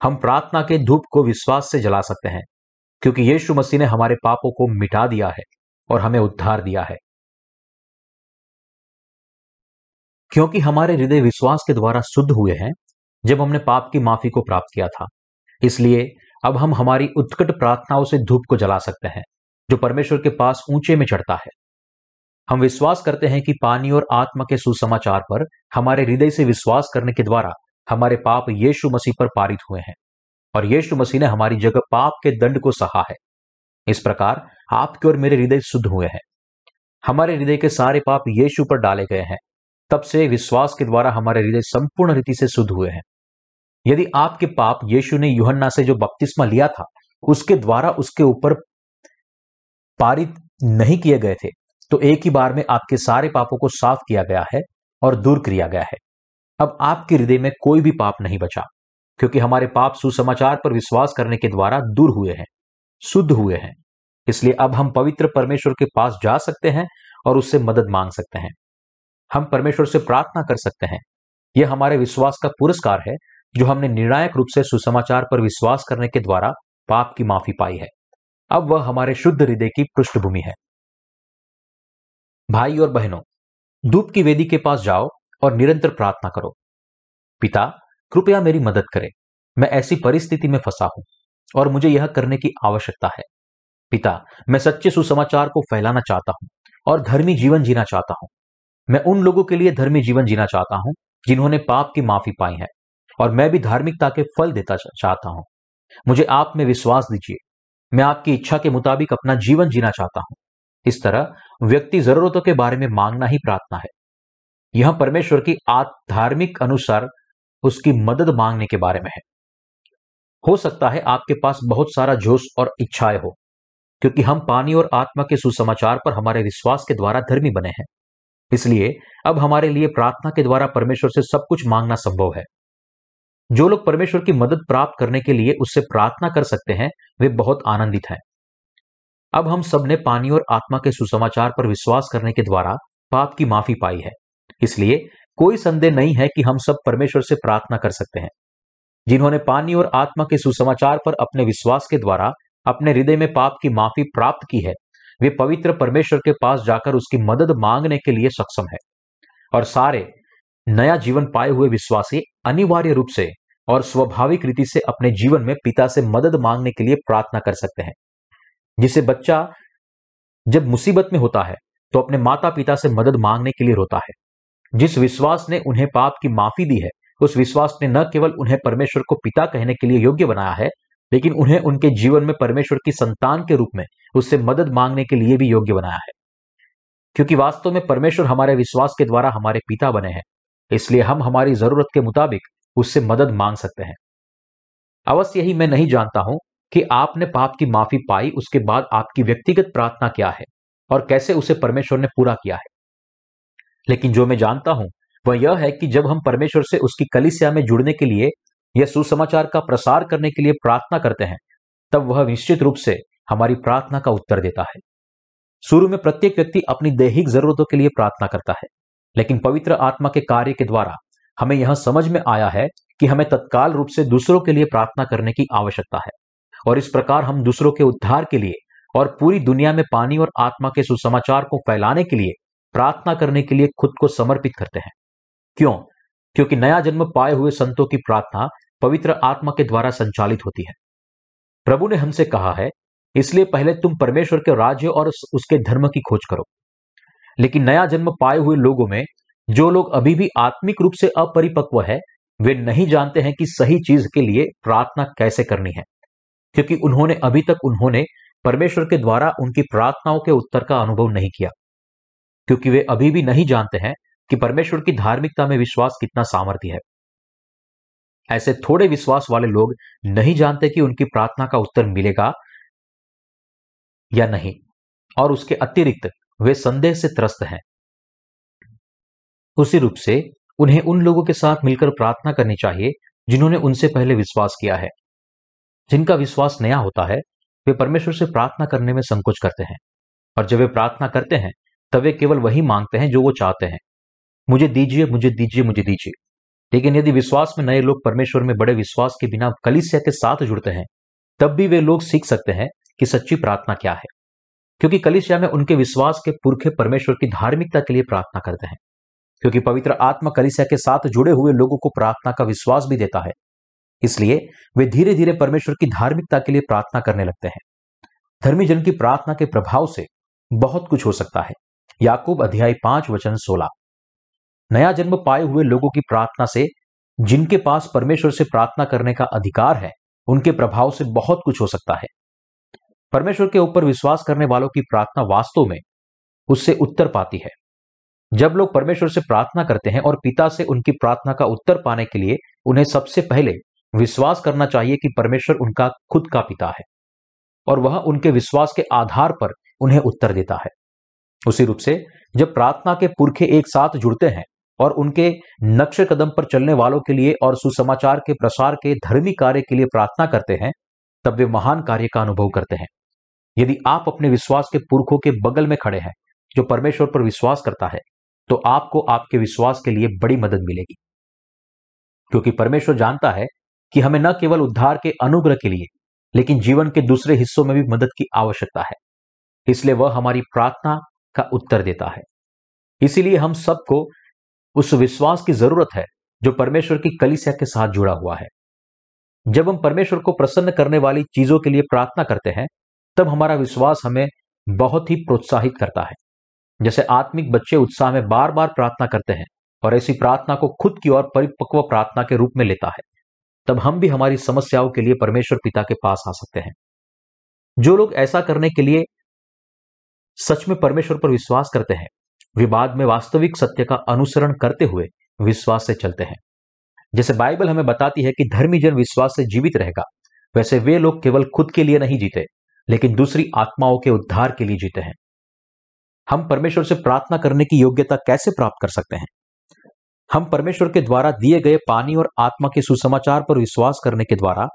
हम प्रार्थना के धूप को विश्वास से जला सकते हैं, क्योंकि यीशु मसीह ने हमारे पापों को मिटा दिया है और हमें उद्धार दिया है। क्योंकि हमारे हृदय विश्वास के द्वारा शुद्ध हुए हैं, जब हमने पाप की माफ़ी को प्राप्त किया था। इसलिए अब हम हमारी उत्कट प्रार्थनाओं से धूप को जला सकते हैं, जो परमेश्वर के पास ऊँचे में चढ़ता है। हम विश्वास करते हैं कि पानी और आत्मा के सुसमाचार पर, हमारे हृदय से विश्वास करने के द्वारा, हमारे पाप यीशु मसीह पर पारित हुए हैं, और यीशु मसीह ने हमारी जगह पाप के दंड को सहा है। इस प्रकार आपके और मेरे हृदय शुद्ध हुए हैं। हमारे हृदय के सारे पाप यीशु पर डाले गए हैं। तब से विश्वास के द्वारा हमारे हृदय संपूर्ण रीति से शुद्ध हुए हैं। यदि आपके पाप यीशु ने युहन्ना से जो बपतिस्मा लिया था, उसके द्वारा उसके ऊपर पारित नहीं किए गए थे तो एक ही बार में आपके सारे पापों को साफ़ किया गया है और दूर किया गया है। अब आपके हृदय में कोई भी पाप नहीं बचा, क्योंकि हमारे पाप सुसमाचार पर विश्वास करने के द्वारा दूर हुए हैं, शुद्ध हुए हैं। इसलिए अब हम पवित्र परमेश्वर के पास जा सकते हैं और उससे मदद मांग सकते हैं। हम परमेश्वर से प्रार्थना कर सकते हैं। यह हमारे विश्वास का पुरस्कार है जो हमने निर्णायक रूप से सुसमाचार पर विश्वास करने के द्वारा पाप की माफ़ी पाई है। अब वह हमारे शुद्ध हृदय की पृष्ठभूमि है। भाई और बहनों धूप की वेदी के पास जाओ और निरंतर प्रार्थना करो। पिता, कृपया मेरी मदद करें। मैं ऐसी परिस्थिति में फंसा हूँ और मुझे यह करने की आवश्यकता है। पिता, मैं सच्चे सुसमाचार को फैलाना चाहता हूँ और धर्मी जीवन जीना चाहता हूँ। मैं उन लोगों के लिए धर्मी जीवन जीना चाहता हूँ जिन्होंने पाप की माफ़ी पाई है। और मैं भी धार्मिकता के फल देता चाहता हूँ। मुझे आप में विश्वास दीजिए। मैं आपकी इच्छा के मुताबिक अपना जीवन जीना चाहता हूँ। इस तरह व्यक्ति जरूरतों के बारे में मांगना ही प्रार्थना है। यह परमेश्वर की धार्मिक अनुसार उसकी मदद मांगने के बारे में है। हो सकता है आपके पास बहुत सारा जोश और इच्छाएँ हो, क्योंकि हम पानी और आत्मा के सुसमाचार पर हमारे विश्वास के द्वारा धर्मी बने हैं। इसलिए अब हमारे लिए प्रार्थना के द्वारा परमेश्वर से सब कुछ मांगना संभव है। जो लोग परमेश्वर की मदद प्राप्त करने के लिए उससे प्रार्थना कर सकते हैं, वे बहुत आनंदित हैं। अब हम सबने पानी और आत्मा के सुसमाचार पर विश्वास करने के द्वारा पाप की माफ़ी पाई है। इसलिए कोई संदेह नहीं है कि हम सब परमेश्वर से प्रार्थना कर सकते हैं। जिन्होंने पानी और आत्मा के सुसमाचार पर अपने विश्वास के द्वारा अपने हृदय में पाप की माफ़ी प्राप्त की है, वे पवित्र परमेश्वर के पास जाकर उसकी मदद मांगने के लिए सक्षम है। और सारे नया जीवन पाए हुए विश्वासी अनिवार्य रूप से और स्वाभाविक रीति से अपने जीवन में पिता से मदद मांगने के लिए प्रार्थना कर सकते हैं। जिसे बच्चा जब मुसीबत में होता है तो अपने माता पिता से मदद मांगने के लिए रोता है। जिस विश्वास ने उन्हें पाप की माफ़ी दी है, उस विश्वास ने न केवल उन्हें परमेश्वर को पिता कहने के लिए योग्य बनाया है, लेकिन उन्हें उनके जीवन में परमेश्वर की संतान के रूप में उससे मदद मांगने के लिए भी योग्य बनाया है। क्योंकि वास्तव में परमेश्वर हमारे विश्वास के द्वारा हमारे पिता बने हैं। इसलिए हम हमारी ज़रूरत के मुताबिक उससे मदद मांग सकते हैं। अवश्य ही मैं नहीं जानता हूँ कि आपने पाप की माफ़ी पाई, उसके बाद आपकी व्यक्तिगत प्रार्थना क्या है और कैसे उसे परमेश्वर ने पूरा किया है। लेकिन जो मैं जानता हूँ, वह यह है कि जब हम परमेश्वर से उसकी कलिसिया में जुड़ने के लिए या सुसमाचार का प्रसार करने के लिए प्रार्थना करते हैं, तब वह निश्चित रूप से हमारी प्रार्थना का उत्तर देता है। शुरू में प्रत्येक व्यक्ति अपनी दैहिक जरूरतों के लिए प्रार्थना करता है। लेकिन पवित्र आत्मा के कार्य के द्वारा हमें यह समझ में आया है कि हमें तत्काल रूप से दूसरों के लिए प्रार्थना करने की आवश्यकता है। और इस प्रकार हम दूसरों के उद्धार के लिए और पूरी दुनिया में पानी और आत्मा के सुसमाचार को फैलाने के लिए प्रार्थना करने के लिए खुद को समर्पित करते हैं। क्यों? क्योंकि नया जन्म पाए हुए संतों की प्रार्थना पवित्र आत्मा के द्वारा संचालित होती है। प्रभु ने हमसे कहा है, इसलिए पहले तुम परमेश्वर के राज्य और उसके धर्म की खोज करो। लेकिन नया जन्म पाए हुए लोगों में जो लोग अभी भी आत्मिक रूप से अपरिपक्व है, वे नहीं जानते हैं कि सही चीज़ के लिए प्रार्थना कैसे करनी है। क्योंकि उन्होंने अभी तक उन्होंने परमेश्वर के द्वारा उनकी प्रार्थनाओं के उत्तर का अनुभव नहीं किया। क्योंकि वे अभी भी नहीं जानते हैं कि परमेश्वर की धार्मिकता में विश्वास कितना सामर्थ्य है। ऐसे थोड़े विश्वास वाले लोग नहीं जानते कि उनकी प्रार्थना का उत्तर मिलेगा या नहीं, और उसके अतिरिक्त वे संदेह से त्रस्त हैं। उसी रूप से उन्हें उन लोगों के साथ मिलकर प्रार्थना करनी चाहिए जिन्होंने उनसे पहले विश्वास किया है। जिनका विश्वास नया होता है, वे परमेश्वर से प्रार्थना करने में संकोच करते हैं। और जब वे प्रार्थना करते हैं, तब वे केवल वही मांगते हैं जो वो चाहते हैं। मुझे दीजिए मुझे दीजिए मुझे दीजिए। लेकिन यदि विश्वास में नए लोग परमेश्वर में बड़े विश्वास के बिना कलिसिया के साथ जुड़ते हैं, तब भी वे लोग सीख सकते हैं कि सच्ची प्रार्थना क्या है। क्योंकि कलिसिया में उनके विश्वास के पुरखे परमेश्वर की धार्मिकता के लिए प्रार्थना करते हैं। क्योंकि पवित्र आत्मा कलिसिया के साथ जुड़े हुए लोगों को प्रार्थना का विश्वास भी देता है। इसलिए वे धीरे धीरे परमेश्वर की धार्मिकता के लिए प्रार्थना करने लगते हैं। धर्मी जन की प्रार्थना के प्रभाव से बहुत कुछ हो सकता है। याकूब अध्याय पाँच वचन सोलह। नया जन्म पाए हुए लोगों की प्रार्थना से जिनके पास परमेश्वर से प्रार्थना करने का अधिकार है, उनके प्रभाव से बहुत कुछ हो सकता है। परमेश्वर के ऊपर विश्वास करने वालों की प्रार्थना वास्तव में उससे उत्तर पाती है। जब लोग परमेश्वर से प्रार्थना करते हैं और पिता से उनकी प्रार्थना का उत्तर पाने के लिए उन्हें सबसे पहले विश्वास करना चाहिए कि परमेश्वर उनका खुद का पिता है और वह उनके विश्वास के आधार पर उन्हें उत्तर देता है। उसी रूप से जब प्रार्थना के पुरखे एक साथ जुड़ते हैं और उनके नक्शे कदम पर चलने वालों के लिए और सुसमाचार के प्रसार के धर्मी कार्य के लिए प्रार्थना करते हैं तब वे महान कार्य का अनुभव करते हैं। यदि आप अपने विश्वास के पुरखों के बगल में खड़े हैं, जो परमेश्वर पर विश्वास करता है तो आपको आपके विश्वास के लिए बड़ी मदद मिलेगी। क्योंकि परमेश्वर जानता है कि हमें न केवल उद्धार के अनुग्रह के लिए, लेकिन जीवन के दूसरे हिस्सों में भी मदद की आवश्यकता है। इसलिए वह हमारी प्रार्थना का उत्तर देता है। इसीलिए हम सबको उस विश्वास की ज़रूरत है, जो परमेश्वर की कलिसिया के साथ जुड़ा हुआ है। जब हम परमेश्वर को प्रसन्न करने वाली चीज़ों के लिए प्रार्थना करते हैं, तब हमारा विश्वास हमें बहुत ही प्रोत्साहित करता है। जैसे आत्मिक बच्चे उत्साह में बार बार प्रार्थना करते हैं और ऐसी प्रार्थना को खुद की ओर परिपक्व प्रार्थना के रूप में लेता है, तब हम भी हमारी समस्याओं के लिए परमेश्वर पिता के पास आ सकते हैं। जो लोग ऐसा करने के लिए सच में परमेश्वर पर विश्वास करते हैं, वे बाद में वास्तविक सत्य का अनुसरण करते हुए विश्वास से चलते हैं। जैसे बाइबल हमें बताती है कि धर्मी जन विश्वास से जीवित रहेगा। वैसे वे लोग केवल खुद के लिए नहीं जीते, लेकिन दूसरी आत्माओं के उद्धार के लिए जीते हैं। हम परमेश्वर से प्रार्थना करने की योग्यता कैसे प्राप्त कर सकते हैं? हम परमेश्वर के द्वारा दिए गए पानी और आत्मा के सुसमाचार पर विश्वास करने के द्वारा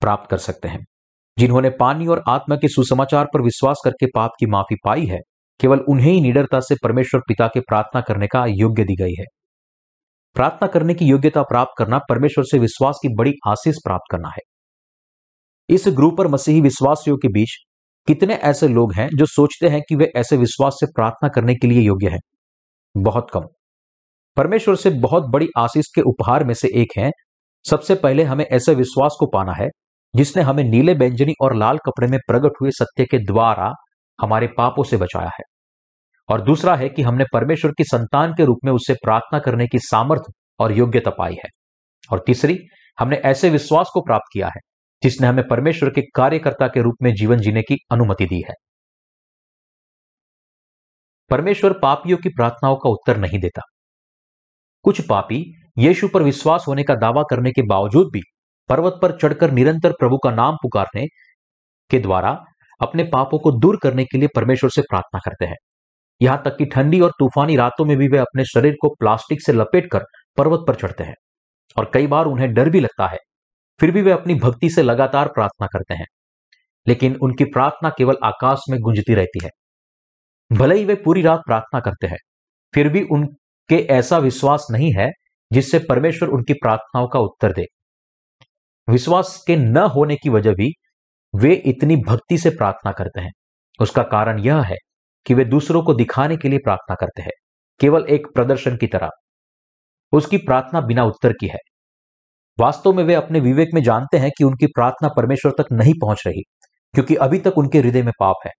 प्राप्त कर सकते हैं। जिन्होंने पानी और आत्मा के सुसमाचार पर विश्वास करके पाप की माफ़ी पाई है, केवल उन्हें ही निडरता से परमेश्वर पिता के प्रार्थना करने का योग्य दी गई है। प्रार्थना करने की योग्यता प्राप्त करना परमेश्वर से विश्वास की बड़ी आशीष प्राप्त करना है। इस ग्रुप पर मसीही विश्वासियों के बीच कितने ऐसे लोग हैं जो सोचते हैं कि वे ऐसे विश्वास से प्रार्थना करने के लिए योग्य हैं? बहुत कम। परमेश्वर से बहुत बड़ी आशीष के उपहार में से एक है। सबसे पहले हमें ऐसे विश्वास को पाना है, जिसने हमें नीले व्यंजनी और लाल कपड़े में प्रकट हुए सत्य के द्वारा हमारे पापों से बचाया है। और दूसरा है कि हमने परमेश्वर की संतान के रूप में उससे प्रार्थना करने की सामर्थ्य और योग्यता पाई है। और तीसरी, हमने ऐसे विश्वास को प्राप्त किया है, जिसने हमें परमेश्वर के कार्यकर्ता के रूप में जीवन जीने की अनुमति दी है। परमेश्वर पापियों की प्रार्थनाओं का उत्तर नहीं देता। कुछ पापी यीशु पर विश्वास होने का दावा करने के बावजूद भी पर्वत पर चढ़कर निरंतर प्रभु का नाम पुकारने के द्वारा अपने पापों को दूर करने के लिए परमेश्वर से प्रार्थना करते हैं। यहाँ तक कि ठंडी और तूफानी रातों में भी वे अपने शरीर को प्लास्टिक से लपेटकर पर्वत पर चढ़ते हैं और कई बार उन्हें डर भी लगता है। फिर भी वे अपनी भक्ति से लगातार प्रार्थना करते हैं, लेकिन उनकी प्रार्थना केवल आकाश में गुंजती रहती है। भले ही वे पूरी रात प्रार्थना करते हैं, फिर भी उनके ऐसा विश्वास नहीं है जिससे परमेश्वर उनकी प्रार्थनाओं का उत्तर दे। विश्वास के न होने की वजह भी वे इतनी भक्ति से प्रार्थना करते हैं। उसका कारण यह है कि वे दूसरों को दिखाने के लिए प्रार्थना करते हैं। केवल एक प्रदर्शन की तरह। उसकी प्रार्थना बिना उत्तर की है। वास्तव में वे अपने विवेक में जानते हैं कि उनकी प्रार्थना परमेश्वर तक नहीं पहुँच रही, क्योंकि अभी तक उनके हृदय में पाप है,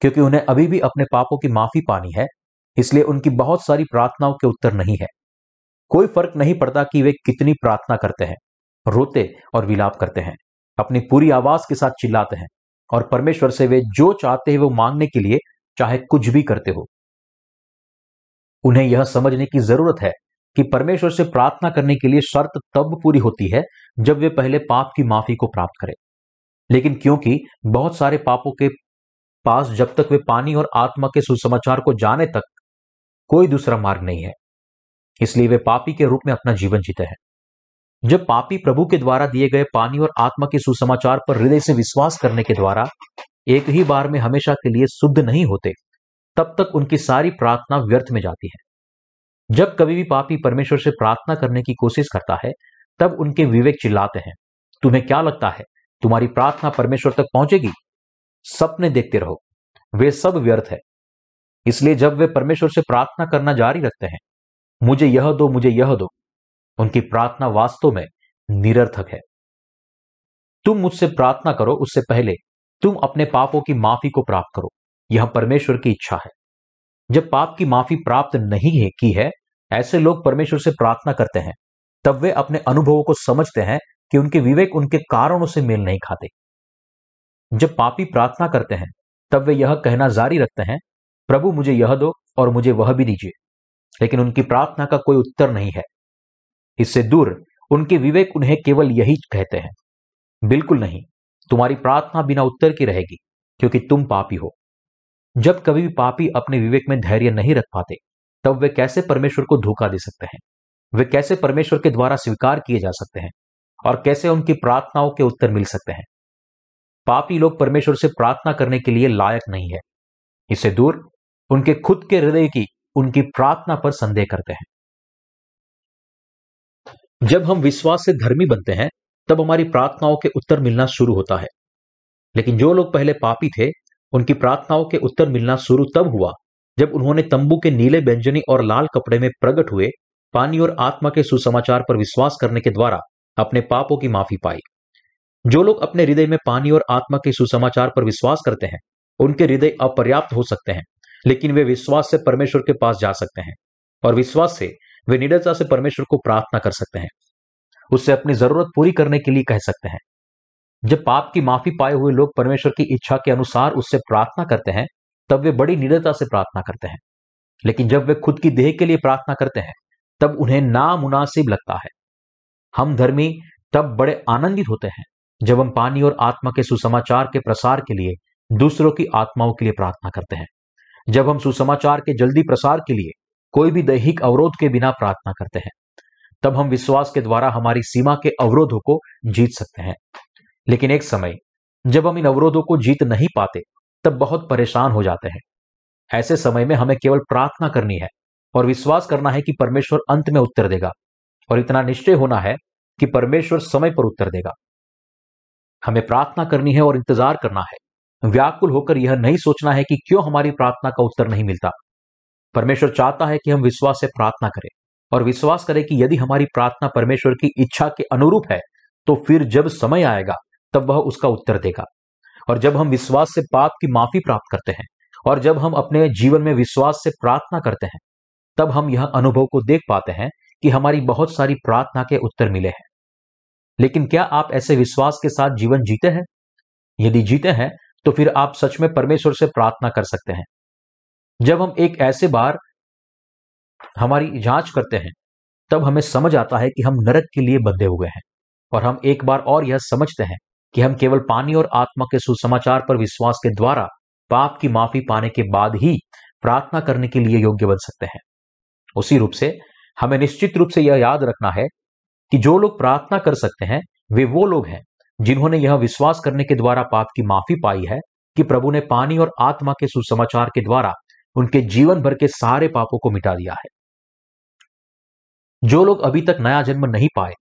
क्योंकि उन्हें अभी भी अपने पापों की माफ़ी पानी है, इसलिए उनकी बहुत सारी प्रार्थनाओं के उत्तर नहीं है। कोई फ़र्क नहीं पड़ता कि वे कितनी प्रार्थना करते हैं, रोते और विलाप करते हैं, अपनी पूरी आवाज़ के साथ चिल्लाते हैं, और परमेश्वर से वे जो चाहते हैं वो मांगने के लिए चाहे कुछ भी करते हो। उन्हें यह समझने की ज़रूरत है कि परमेश्वर से प्रार्थना करने के लिए शर्त तब पूरी होती है जब वे पहले पाप की माफ़ी को प्राप्त करें। लेकिन क्योंकि बहुत सारे पापों के पास जब तक वे पानी और आत्मा के सुसमाचार को जाने तक कोई दूसरा मार्ग नहीं है, इसलिए वे पापी के रूप में अपना जीवन जीते हैं। जब पापी प्रभु के द्वारा दिए गए पानी और आत्मा के सुसमाचार पर हृदय से विश्वास करने के द्वारा एक ही बार में हमेशा के लिए शुद्ध नहीं होते, तब तक उनकी सारी प्रार्थना व्यर्थ में जाती है। जब कभी भी पापी परमेश्वर से प्रार्थना करने की कोशिश करता है, तब उनके विवेक चिल्लाते हैं। तुम्हें क्या लगता है, तुम्हारी प्रार्थना परमेश्वर तक पहुंचेगी? सपने देखते रहो, वे सब व्यर्थ है। इसलिए जब वे परमेश्वर से प्रार्थना करना जारी रखते हैं, मुझे यह दो, मुझे यह दो, उनकी प्रार्थना वास्तव में निरर्थक है। तुम मुझसे प्रार्थना करो उससे पहले तुम अपने पापों की माफ़ी को प्राप्त करो। यह परमेश्वर की इच्छा है। जब पाप की माफ़ी प्राप्त नहीं है की है, ऐसे लोग परमेश्वर से प्रार्थना करते हैं। तब वे अपने अनुभवों को समझते हैं कि उनके विवेक उनके कारणों से मेल नहीं खाते। जब पापी प्रार्थना करते हैं, तब वे यह कहना जारी रखते हैं, प्रभु, मुझे यह दो और मुझे वह भी दीजिए। लेकिन उनकी प्रार्थना का कोई उत्तर नहीं है। इससे दूर, उनके विवेक उन्हें केवल यही कहते हैं। बिल्कुल नहीं। तुम्हारी प्रार्थना बिना उत्तर की रहेगी, क्योंकि तुम पापी हो। जब कभी भी पापी अपने विवेक में धैर्य नहीं रख पाते, तब वे कैसे परमेश्वर को धोखा दे सकते हैं? वे कैसे परमेश्वर के द्वारा स्वीकार किए जा सकते हैं? और कैसे उनकी प्रार्थनाओं के उत्तर मिल सकते हैं? पापी लोग परमेश्वर से प्रार्थना करने के लिए लायक नहीं है। इससे दूर, उनके खुद के हृदय की, उनकी प्रार्थना पर संदेह करते हैं। जब हम विश्वास से धर्मी बनते हैं तब हमारी प्रार्थनाओं के उत्तर मिलना शुरू होता है। लेकिन जो लोग पहले पापी थे, उनकी प्रार्थनाओं के उत्तर मिलना शुरू तब हुआ, जब उन्होंने तंबू के नीले व्यंजनी और लाल कपड़े में प्रकट हुए, पानी और आत्मा के सुसमाचार पर विश्वास करने के द्वारा अपने पापों की माफ़ी पाई। जो लोग अपने हृदय में पानी और आत्मा के सुसमाचार पर विश्वास करते हैं, उनके हृदय अपर्याप्त हो सकते हैं, लेकिन वे विश्वास से परमेश्वर के पास जा सकते हैं, और विश्वास से वे निडरता से परमेश्वर को प्रार्थना कर सकते हैं। उससे अपनी ज़रूरत पूरी करने के लिए कह सकते हैं। जब पाप की माफ़ी पाए हुए लोग परमेश्वर की इच्छा के अनुसार उससे प्रार्थना करते हैं, तब वे बड़ी निडरता से प्रार्थना करते हैं। लेकिन जब वे खुद की देह के लिए प्रार्थना करते हैं, तब उन्हें नामुनासिब लगता है। हम धर्मी तब बड़े आनंदित होते हैं, जब हम पानी और आत्मा के सुसमाचार के प्रसार के लिए, दूसरों की आत्माओं के लिए प्रार्थना करते हैं। जब हम सुसमाचार के जल्दी प्रसार के लिए, कोई भी दैहिक अवरोध के बिना प्रार्थना करते हैं तब हम विश्वास के द्वारा हमारी सीमा के अवरोधों को जीत सकते हैं। लेकिन एक समय, जब हम इन अवरोधों को जीत नहीं पाते, तब बहुत परेशान हो जाते हैं। ऐसे समय में हमें केवल प्रार्थना करनी है और विश्वास करना है कि परमेश्वर अंत में उत्तर देगा और इतना निश्चय होना है कि परमेश्वर समय पर उत्तर देगा। हमें प्रार्थना करनी है और इंतज़ार करना है। व्याकुल होकर यह नहीं सोचना है कि क्यों हमारी प्रार्थना का उत्तर नहीं मिलता। परमेश्वर चाहता है कि हम विश्वास से प्रार्थना करें। और विश्वास करें कि यदि हमारी प्रार्थना परमेश्वर की इच्छा के अनुरूप है तो फिर जब समय आएगा, तब वह उसका उत्तर देगा। और जब हम विश्वास से पाप की माफ़ी प्राप्त करते हैं, और जब हम अपने जीवन में विश्वास से प्रार्थना करते हैं, तब हम यह अनुभव को देख पाते हैं कि हमारी बहुत सारी प्रार्थना के उत्तर मिले हैं। लेकिन क्या आप ऐसे विश्वास के साथ जीवन जीते हैं? यदि जीते हैं तो फिर आप सच में परमेश्वर से प्रार्थना कर सकते हैं। जब हम एक ऐसे बार हमारी जाँच करते हैं, तब हमें समझ आता है कि हम नरक के लिए बंधे हुए हैं। और हम एक बार और यह समझते हैं कि हम केवल पानी और आत्मा के सुसमाचार पर विश्वास के द्वारा पाप की माफ़ी पाने के बाद ही प्रार्थना करने के लिए योग्य बन सकते हैं। उसी रूप से हमें निश्चित रूप से यह याद रखना है कि जो लोग प्रार्थना कर सकते हैं, वे वो लोग हैं जिन्होंने यह विश्वास करने के द्वारा पाप की माफ़ी पाई है कि प्रभु ने पानी और आत्मा के सुसमाचार के द्वारा उनके जीवन भर के सारे पापों को मिटा दिया है। जो लोग अभी तक नया जन्म नहीं पाए,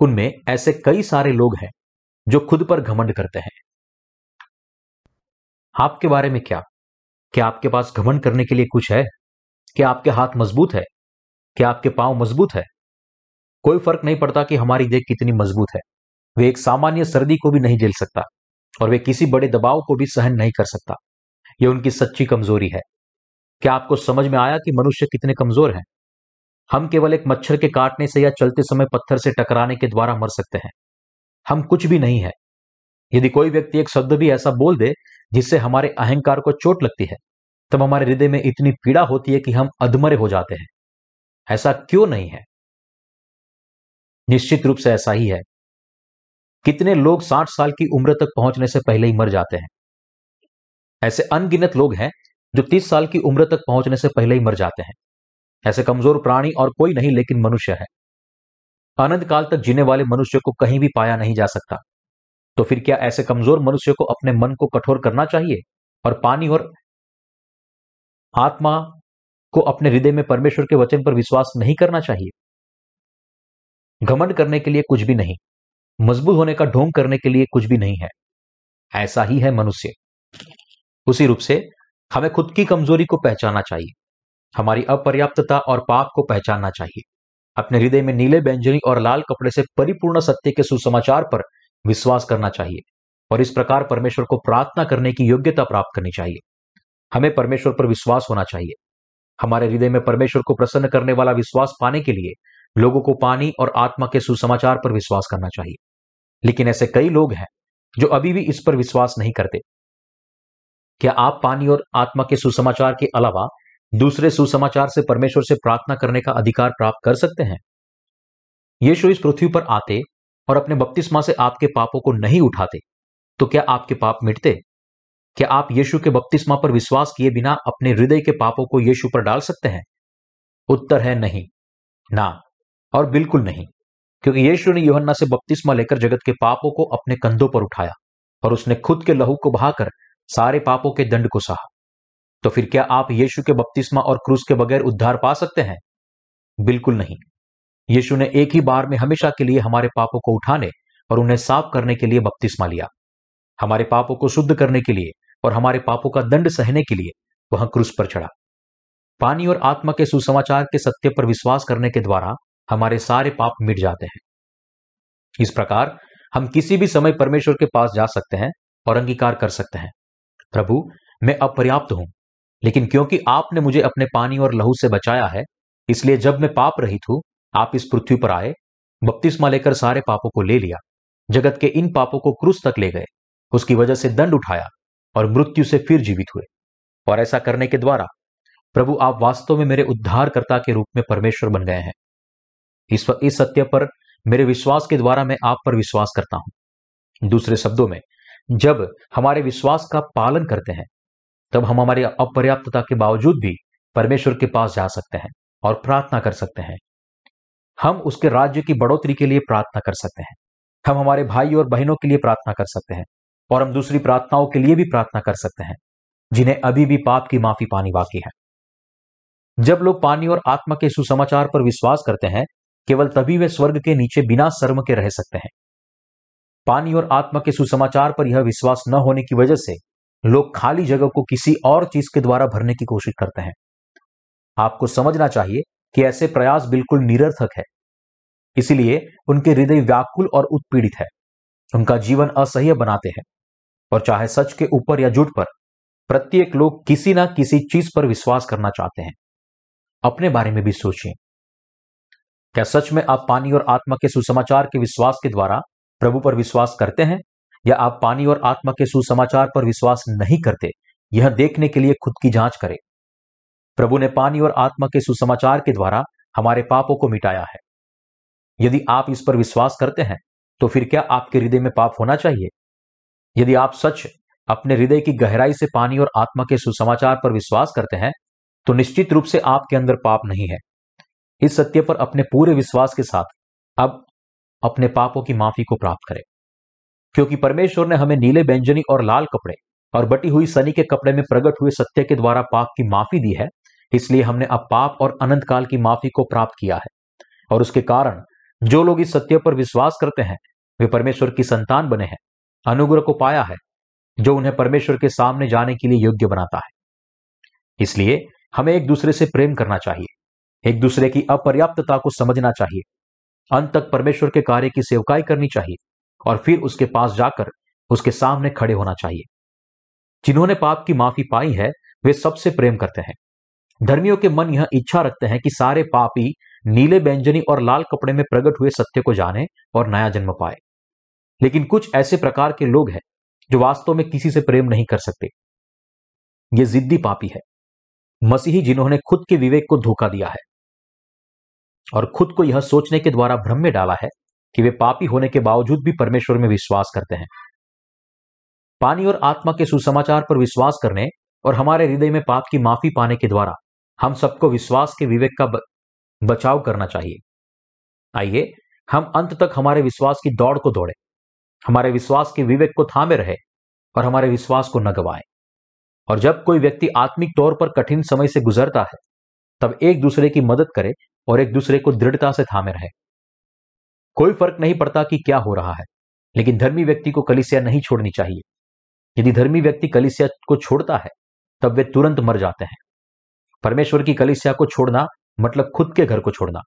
उनमें ऐसे कई सारे लोग हैं जो खुद पर घमंड करते हैं। आपके बारे में क्या? क्या आपके पास घमंड करने के लिए कुछ है? क्या आपके हाथ मज़बूत है? क्या आपके पाँव मज़बूत है? कोई फ़र्क नहीं पड़ता कि हमारी देह कितनी मज़बूत है। वे एक सामान्य सर्दी को भी नहीं झेल सकता और वे किसी बड़े दबाव को भी सहन नहीं कर सकता। यह उनकी सच्ची कमज़ोरी है। क्या आपको समझ में आया कि मनुष्य कितने कमज़ोर हैं? हम केवल एक मच्छर के काटने से या चलते समय पत्थर से टकराने के द्वारा मर सकते हैं। हम कुछ भी नहीं है। यदि कोई व्यक्ति एक शब्द भी ऐसा बोल दे, जिससे हमारे अहंकार को चोट लगती है, तब हमारे हृदय में इतनी पीड़ा होती है कि हम अधमरे हो जाते हैं। ऐसा क्यों नहीं है? निश्चित रूप से ऐसा ही है। कितने लोग साठ साल की उम्र तक पहुँचने से पहले ही मर जाते हैं? ऐसे अनगिनत लोग हैं, जो तीस साल की उम्र तक पहुँचने से पहले ही मर जाते हैं। ऐसे कमज़ोर प्राणी और कोई नहीं, लेकिन मनुष्य है। अनंत काल तक जीने वाले मनुष्य को कहीं भी पाया नहीं जा सकता। तो फिर क्या ऐसे कमज़ोर मनुष्य को अपने मन को कठोर करना चाहिए और पानी और आत्मा को अपने हृदय में परमेश्वर के वचन पर विश्वास नहीं करना चाहिए? घमंड करने के लिए कुछ भी नहीं। मज़बूत होने का ढोंग करने के लिए कुछ भी नहीं है। ऐसा ही है मनुष्य। उसी रूप से हमें खुद की कमज़ोरी को पहचाना चाहिए। हमारी अपर्याप्तता और पाप को पहचानना चाहिए। अपने हृदय में नीले व्यंजनी और लाल कपड़े से परिपूर्ण सत्य के सुसमाचार पर विश्वास करना चाहिए और इस प्रकार परमेश्वर को प्रार्थना करने की योग्यता प्राप्त करनी चाहिए। हमें परमेश्वर पर विश्वास होना चाहिए। हमारे हृदय में परमेश्वर को प्रसन्न करने वाला विश्वास पाने के लिए लोगों को पानी और आत्मा के सुसमाचार पर विश्वास करना चाहिए। लेकिन ऐसे कई लोग हैं जो अभी भी इस पर विश्वास नहीं करते। क्या आप पानी और आत्मा के सुसमाचार के अलावा दूसरे सुसमाचार से परमेश्वर से प्रार्थना करने का अधिकार प्राप्त कर सकते हैं। यीशु इस पृथ्वी पर आते और अपने बपतिस्मा से आपके पापों को नहीं उठाते तो क्या आपके पाप मिटते? क्या आप यीशु के बपतिस्मा पर विश्वास किए बिना अपने हृदय के पापों को यीशु पर डाल सकते हैं? उत्तर है नहीं। ना, और बिल्कुल नहीं, क्योंकि यीशु ने योहन्ना से बपतिस्मा लेकर जगत के पापों को अपने कंधों पर उठाया और उसने खुद के लहू को बहाकर सारे पापों के दंड को सहा। तो फिर क्या आप यीशु के बपतिस्मा और क्रूस के बगैर उद्धार पा सकते हैं? बिल्कुल नहीं। यीशु ने एक ही बार में हमेशा के लिए हमारे पापों को उठाने और उन्हें साफ़ करने के लिए बपतिस्मा लिया। हमारे पापों को शुद्ध करने के लिए और हमारे पापों का दंड सहने के लिए वह क्रूस पर चढ़ा। पानी और आत्मा के सुसमाचार के सत्य पर विश्वास करने के द्वारा हमारे सारे पाप मिट जाते हैं। इस प्रकार हम किसी भी समय परमेश्वर के पास जा सकते हैं और अंगीकार कर सकते हैं। प्रभु, मैं अपर्याप्त हूँ। लेकिन क्योंकि आपने मुझे अपने पानी और लहू से बचाया है, इसलिए जब मैं पाप रहित हूँ, आप इस पृथ्वी पर आए, बपतिस्मा लेकर सारे पापों को ले लिया, जगत के इन पापों को क्रूस तक ले गए, उसकी वजह से दंड उठाया और मृत्यु से फिर जीवित हुए। और ऐसा करने के द्वारा, प्रभु आप वास्तव में मेरे उद्धारकर्ता के रूप में परमेश्वर बन गए हैं। इस इस सत्य पर मेरे विश्वास के द्वारा मैं आप पर विश्वास करता हूँ। दूसरे शब्दों में, जब हमारे विश्वास का पालन करते हैं तब हम हमारी अपर्याप्तता के बावजूद भी परमेश्वर के पास जा सकते हैं और प्रार्थना कर सकते हैं। हम उसके राज्य की बढ़ोतरी के लिए प्रार्थना कर सकते हैं। हम हमारे भाई और बहनों के लिए प्रार्थना कर सकते हैं और हम दूसरी प्रार्थनाओं के लिए भी प्रार्थना कर सकते हैं, जिन्हें अभी भी पाप की माफ़ी पानी बाकी है। जब लोग पानी और आत्मा के सुसमाचार पर विश्वास करते हैं, केवल तभी वे स्वर्ग के नीचे बिना शर्म के रह सकते हैं। पानी और आत्मा के सुसमाचार पर यह विश्वास न होने की वजह से लोग खाली जगह को किसी और चीज़ के द्वारा भरने की कोशिश करते हैं। आपको समझना चाहिए कि ऐसे प्रयास बिल्कुल निरर्थक है। इसीलिए उनके हृदय व्याकुल और उत्पीड़ित है। उनका जीवन असह्य बनाते हैं। और चाहे सच के ऊपर या जुट पर, प्रत्येक लोग किसी ना किसी चीज़ पर विश्वास करना चाहते हैं। अपने बारे में भी सोचिए। क्या सच में आप पानी और आत्मा के सुसमाचार के विश्वास के द्वारा प्रभु पर विश्वास करते हैं? या आप पानी और आत्मा के सुसमाचार पर विश्वास नहीं करते, यह देखने के लिए खुद की जाँच करें। प्रभु ने पानी और आत्मा के सुसमाचार के द्वारा हमारे पापों को मिटाया है। यदि आप इस पर विश्वास करते हैं तो फिर क्या आपके हृदय में पाप होना चाहिए? यदि आप सच अपने हृदय की गहराई से पानी और आत्मा के सुसमाचार पर विश्वास करते हैं तो निश्चित रूप से आपके अंदर पाप नहीं है। इस सत्य पर अपने पूरे विश्वास के साथ अब अपने पापों की माफ़ी को प्राप्त करें। क्योंकि परमेश्वर ने हमें नीले व्यंजनी और लाल कपड़े और बटी हुई सनी के कपड़े में प्रकट हुए सत्य के द्वारा पाप की माफ़ी दी है, इसलिए हमने अब पाप और अनंत काल की माफ़ी को प्राप्त किया है। और उसके कारण, जो लोग इस सत्य पर विश्वास करते हैं, वे परमेश्वर की संतान बने हैं, अनुग्रह को पाया है, जो उन्हें परमेश्वर के सामने जाने के लिए योग्य बनाता है। इसलिए हमें एक दूसरे से प्रेम करना चाहिए, एक दूसरे की अपर्याप्तता को समझना चाहिए, अंत तक परमेश्वर के कार्य की सेवकाई करनी चाहिए। और फिर उसके पास जाकर उसके सामने खड़े होना चाहिए। जिन्होंने पाप की माफ़ी पाई है, वे सबसे प्रेम करते हैं। धर्मियों के मन यह इच्छा रखते हैं कि सारे पापी नीले व्यंजनी और लाल कपड़े में प्रकट हुए सत्य को जाने और नया जन्म पाए। लेकिन कुछ ऐसे प्रकार के लोग हैं, जो वास्तव में किसी से प्रेम नहीं कर सकते। ये जिद्दी पापी है। मसीही जिन्होंने खुद के विवेक को धोखा दिया है और खुद को यह सोचने के द्वारा भ्रम में डाला है कि वे पापी होने के बावजूद भी परमेश्वर में विश्वास करते हैं। पानी और आत्मा के सुसमाचार पर विश्वास करने और हमारे हृदय में पाप की माफ़ी पाने के द्वारा हम सबको विश्वास के विवेक का बचाव करना चाहिए। आइए, हम अंत तक हमारे विश्वास की दौड़ को दौड़े। हमारे विश्वास के विवेक को थामे रहे और हमारे विश्वास को न गवाए। और जब कोई व्यक्ति आत्मिक तौर पर कठिन समय से गुजरता है, तब एक दूसरे की मदद करे और एक दूसरे को दृढ़ता से थामे रहे। कोई फ़र्क नहीं पड़ता कि क्या हो रहा है, लेकिन धर्मी व्यक्ति को कलिसिया नहीं छोड़नी चाहिए। यदि धर्मी व्यक्ति कलिसिया को छोड़ता है, तब वे तुरंत मर जाते हैं। परमेश्वर की कलिसिया को छोड़ना मतलब खुद के घर को छोड़ना।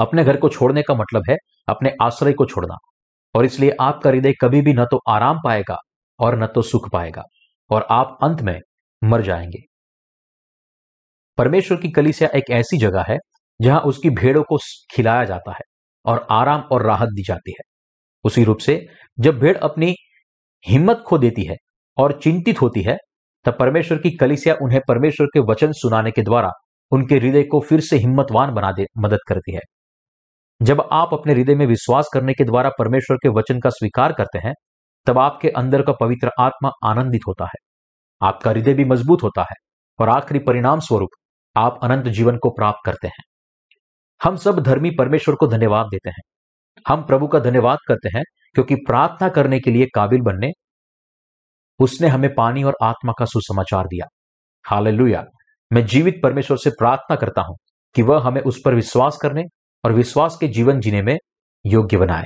अपने घर को छोड़ने का मतलब है अपने आश्रय को छोड़ना, और इसलिए आपका हृदय कभी भी न तो आराम पाएगा और न तो सुख पाएगा, और आप अंत में मर जाएँगे। परमेश्वर की कलिसिया एक ऐसी जगह है जहाँ उसकी भेड़ों को खिलाया जाता है। और आराम और राहत दी जाती है। उसी रूप से जब भेड़ अपनी हिम्मत खो देती है और चिंतित होती है, तब परमेश्वर की कलिसिया उन्हें परमेश्वर के वचन सुनाने के द्वारा उनके हृदय को फिर से हिम्मतवान बना दे, मदद करती है। जब आप अपने हृदय में विश्वास करने के द्वारा परमेश्वर के वचन का स्वीकार करते हैं, तब आपके अंदर का पवित्र आत्मा आनंदित होता है। आपका हृदय भी मज़बूत होता है और आखिरी परिणाम स्वरूप आप अनंत जीवन को प्राप्त करते हैं। हम सब धर्मी परमेश्वर को धन्यवाद देते हैं। हम प्रभु का धन्यवाद करते हैं क्योंकि प्रार्थना करने के लिए काबिल बनने, उसने हमें पानी और आत्मा का सुसमाचार दिया। हालेलुया। मैं जीवित परमेश्वर से प्रार्थना करता हूँ कि वह हमें उस पर विश्वास करने और विश्वास के जीवन जीने में योग्य बनाए।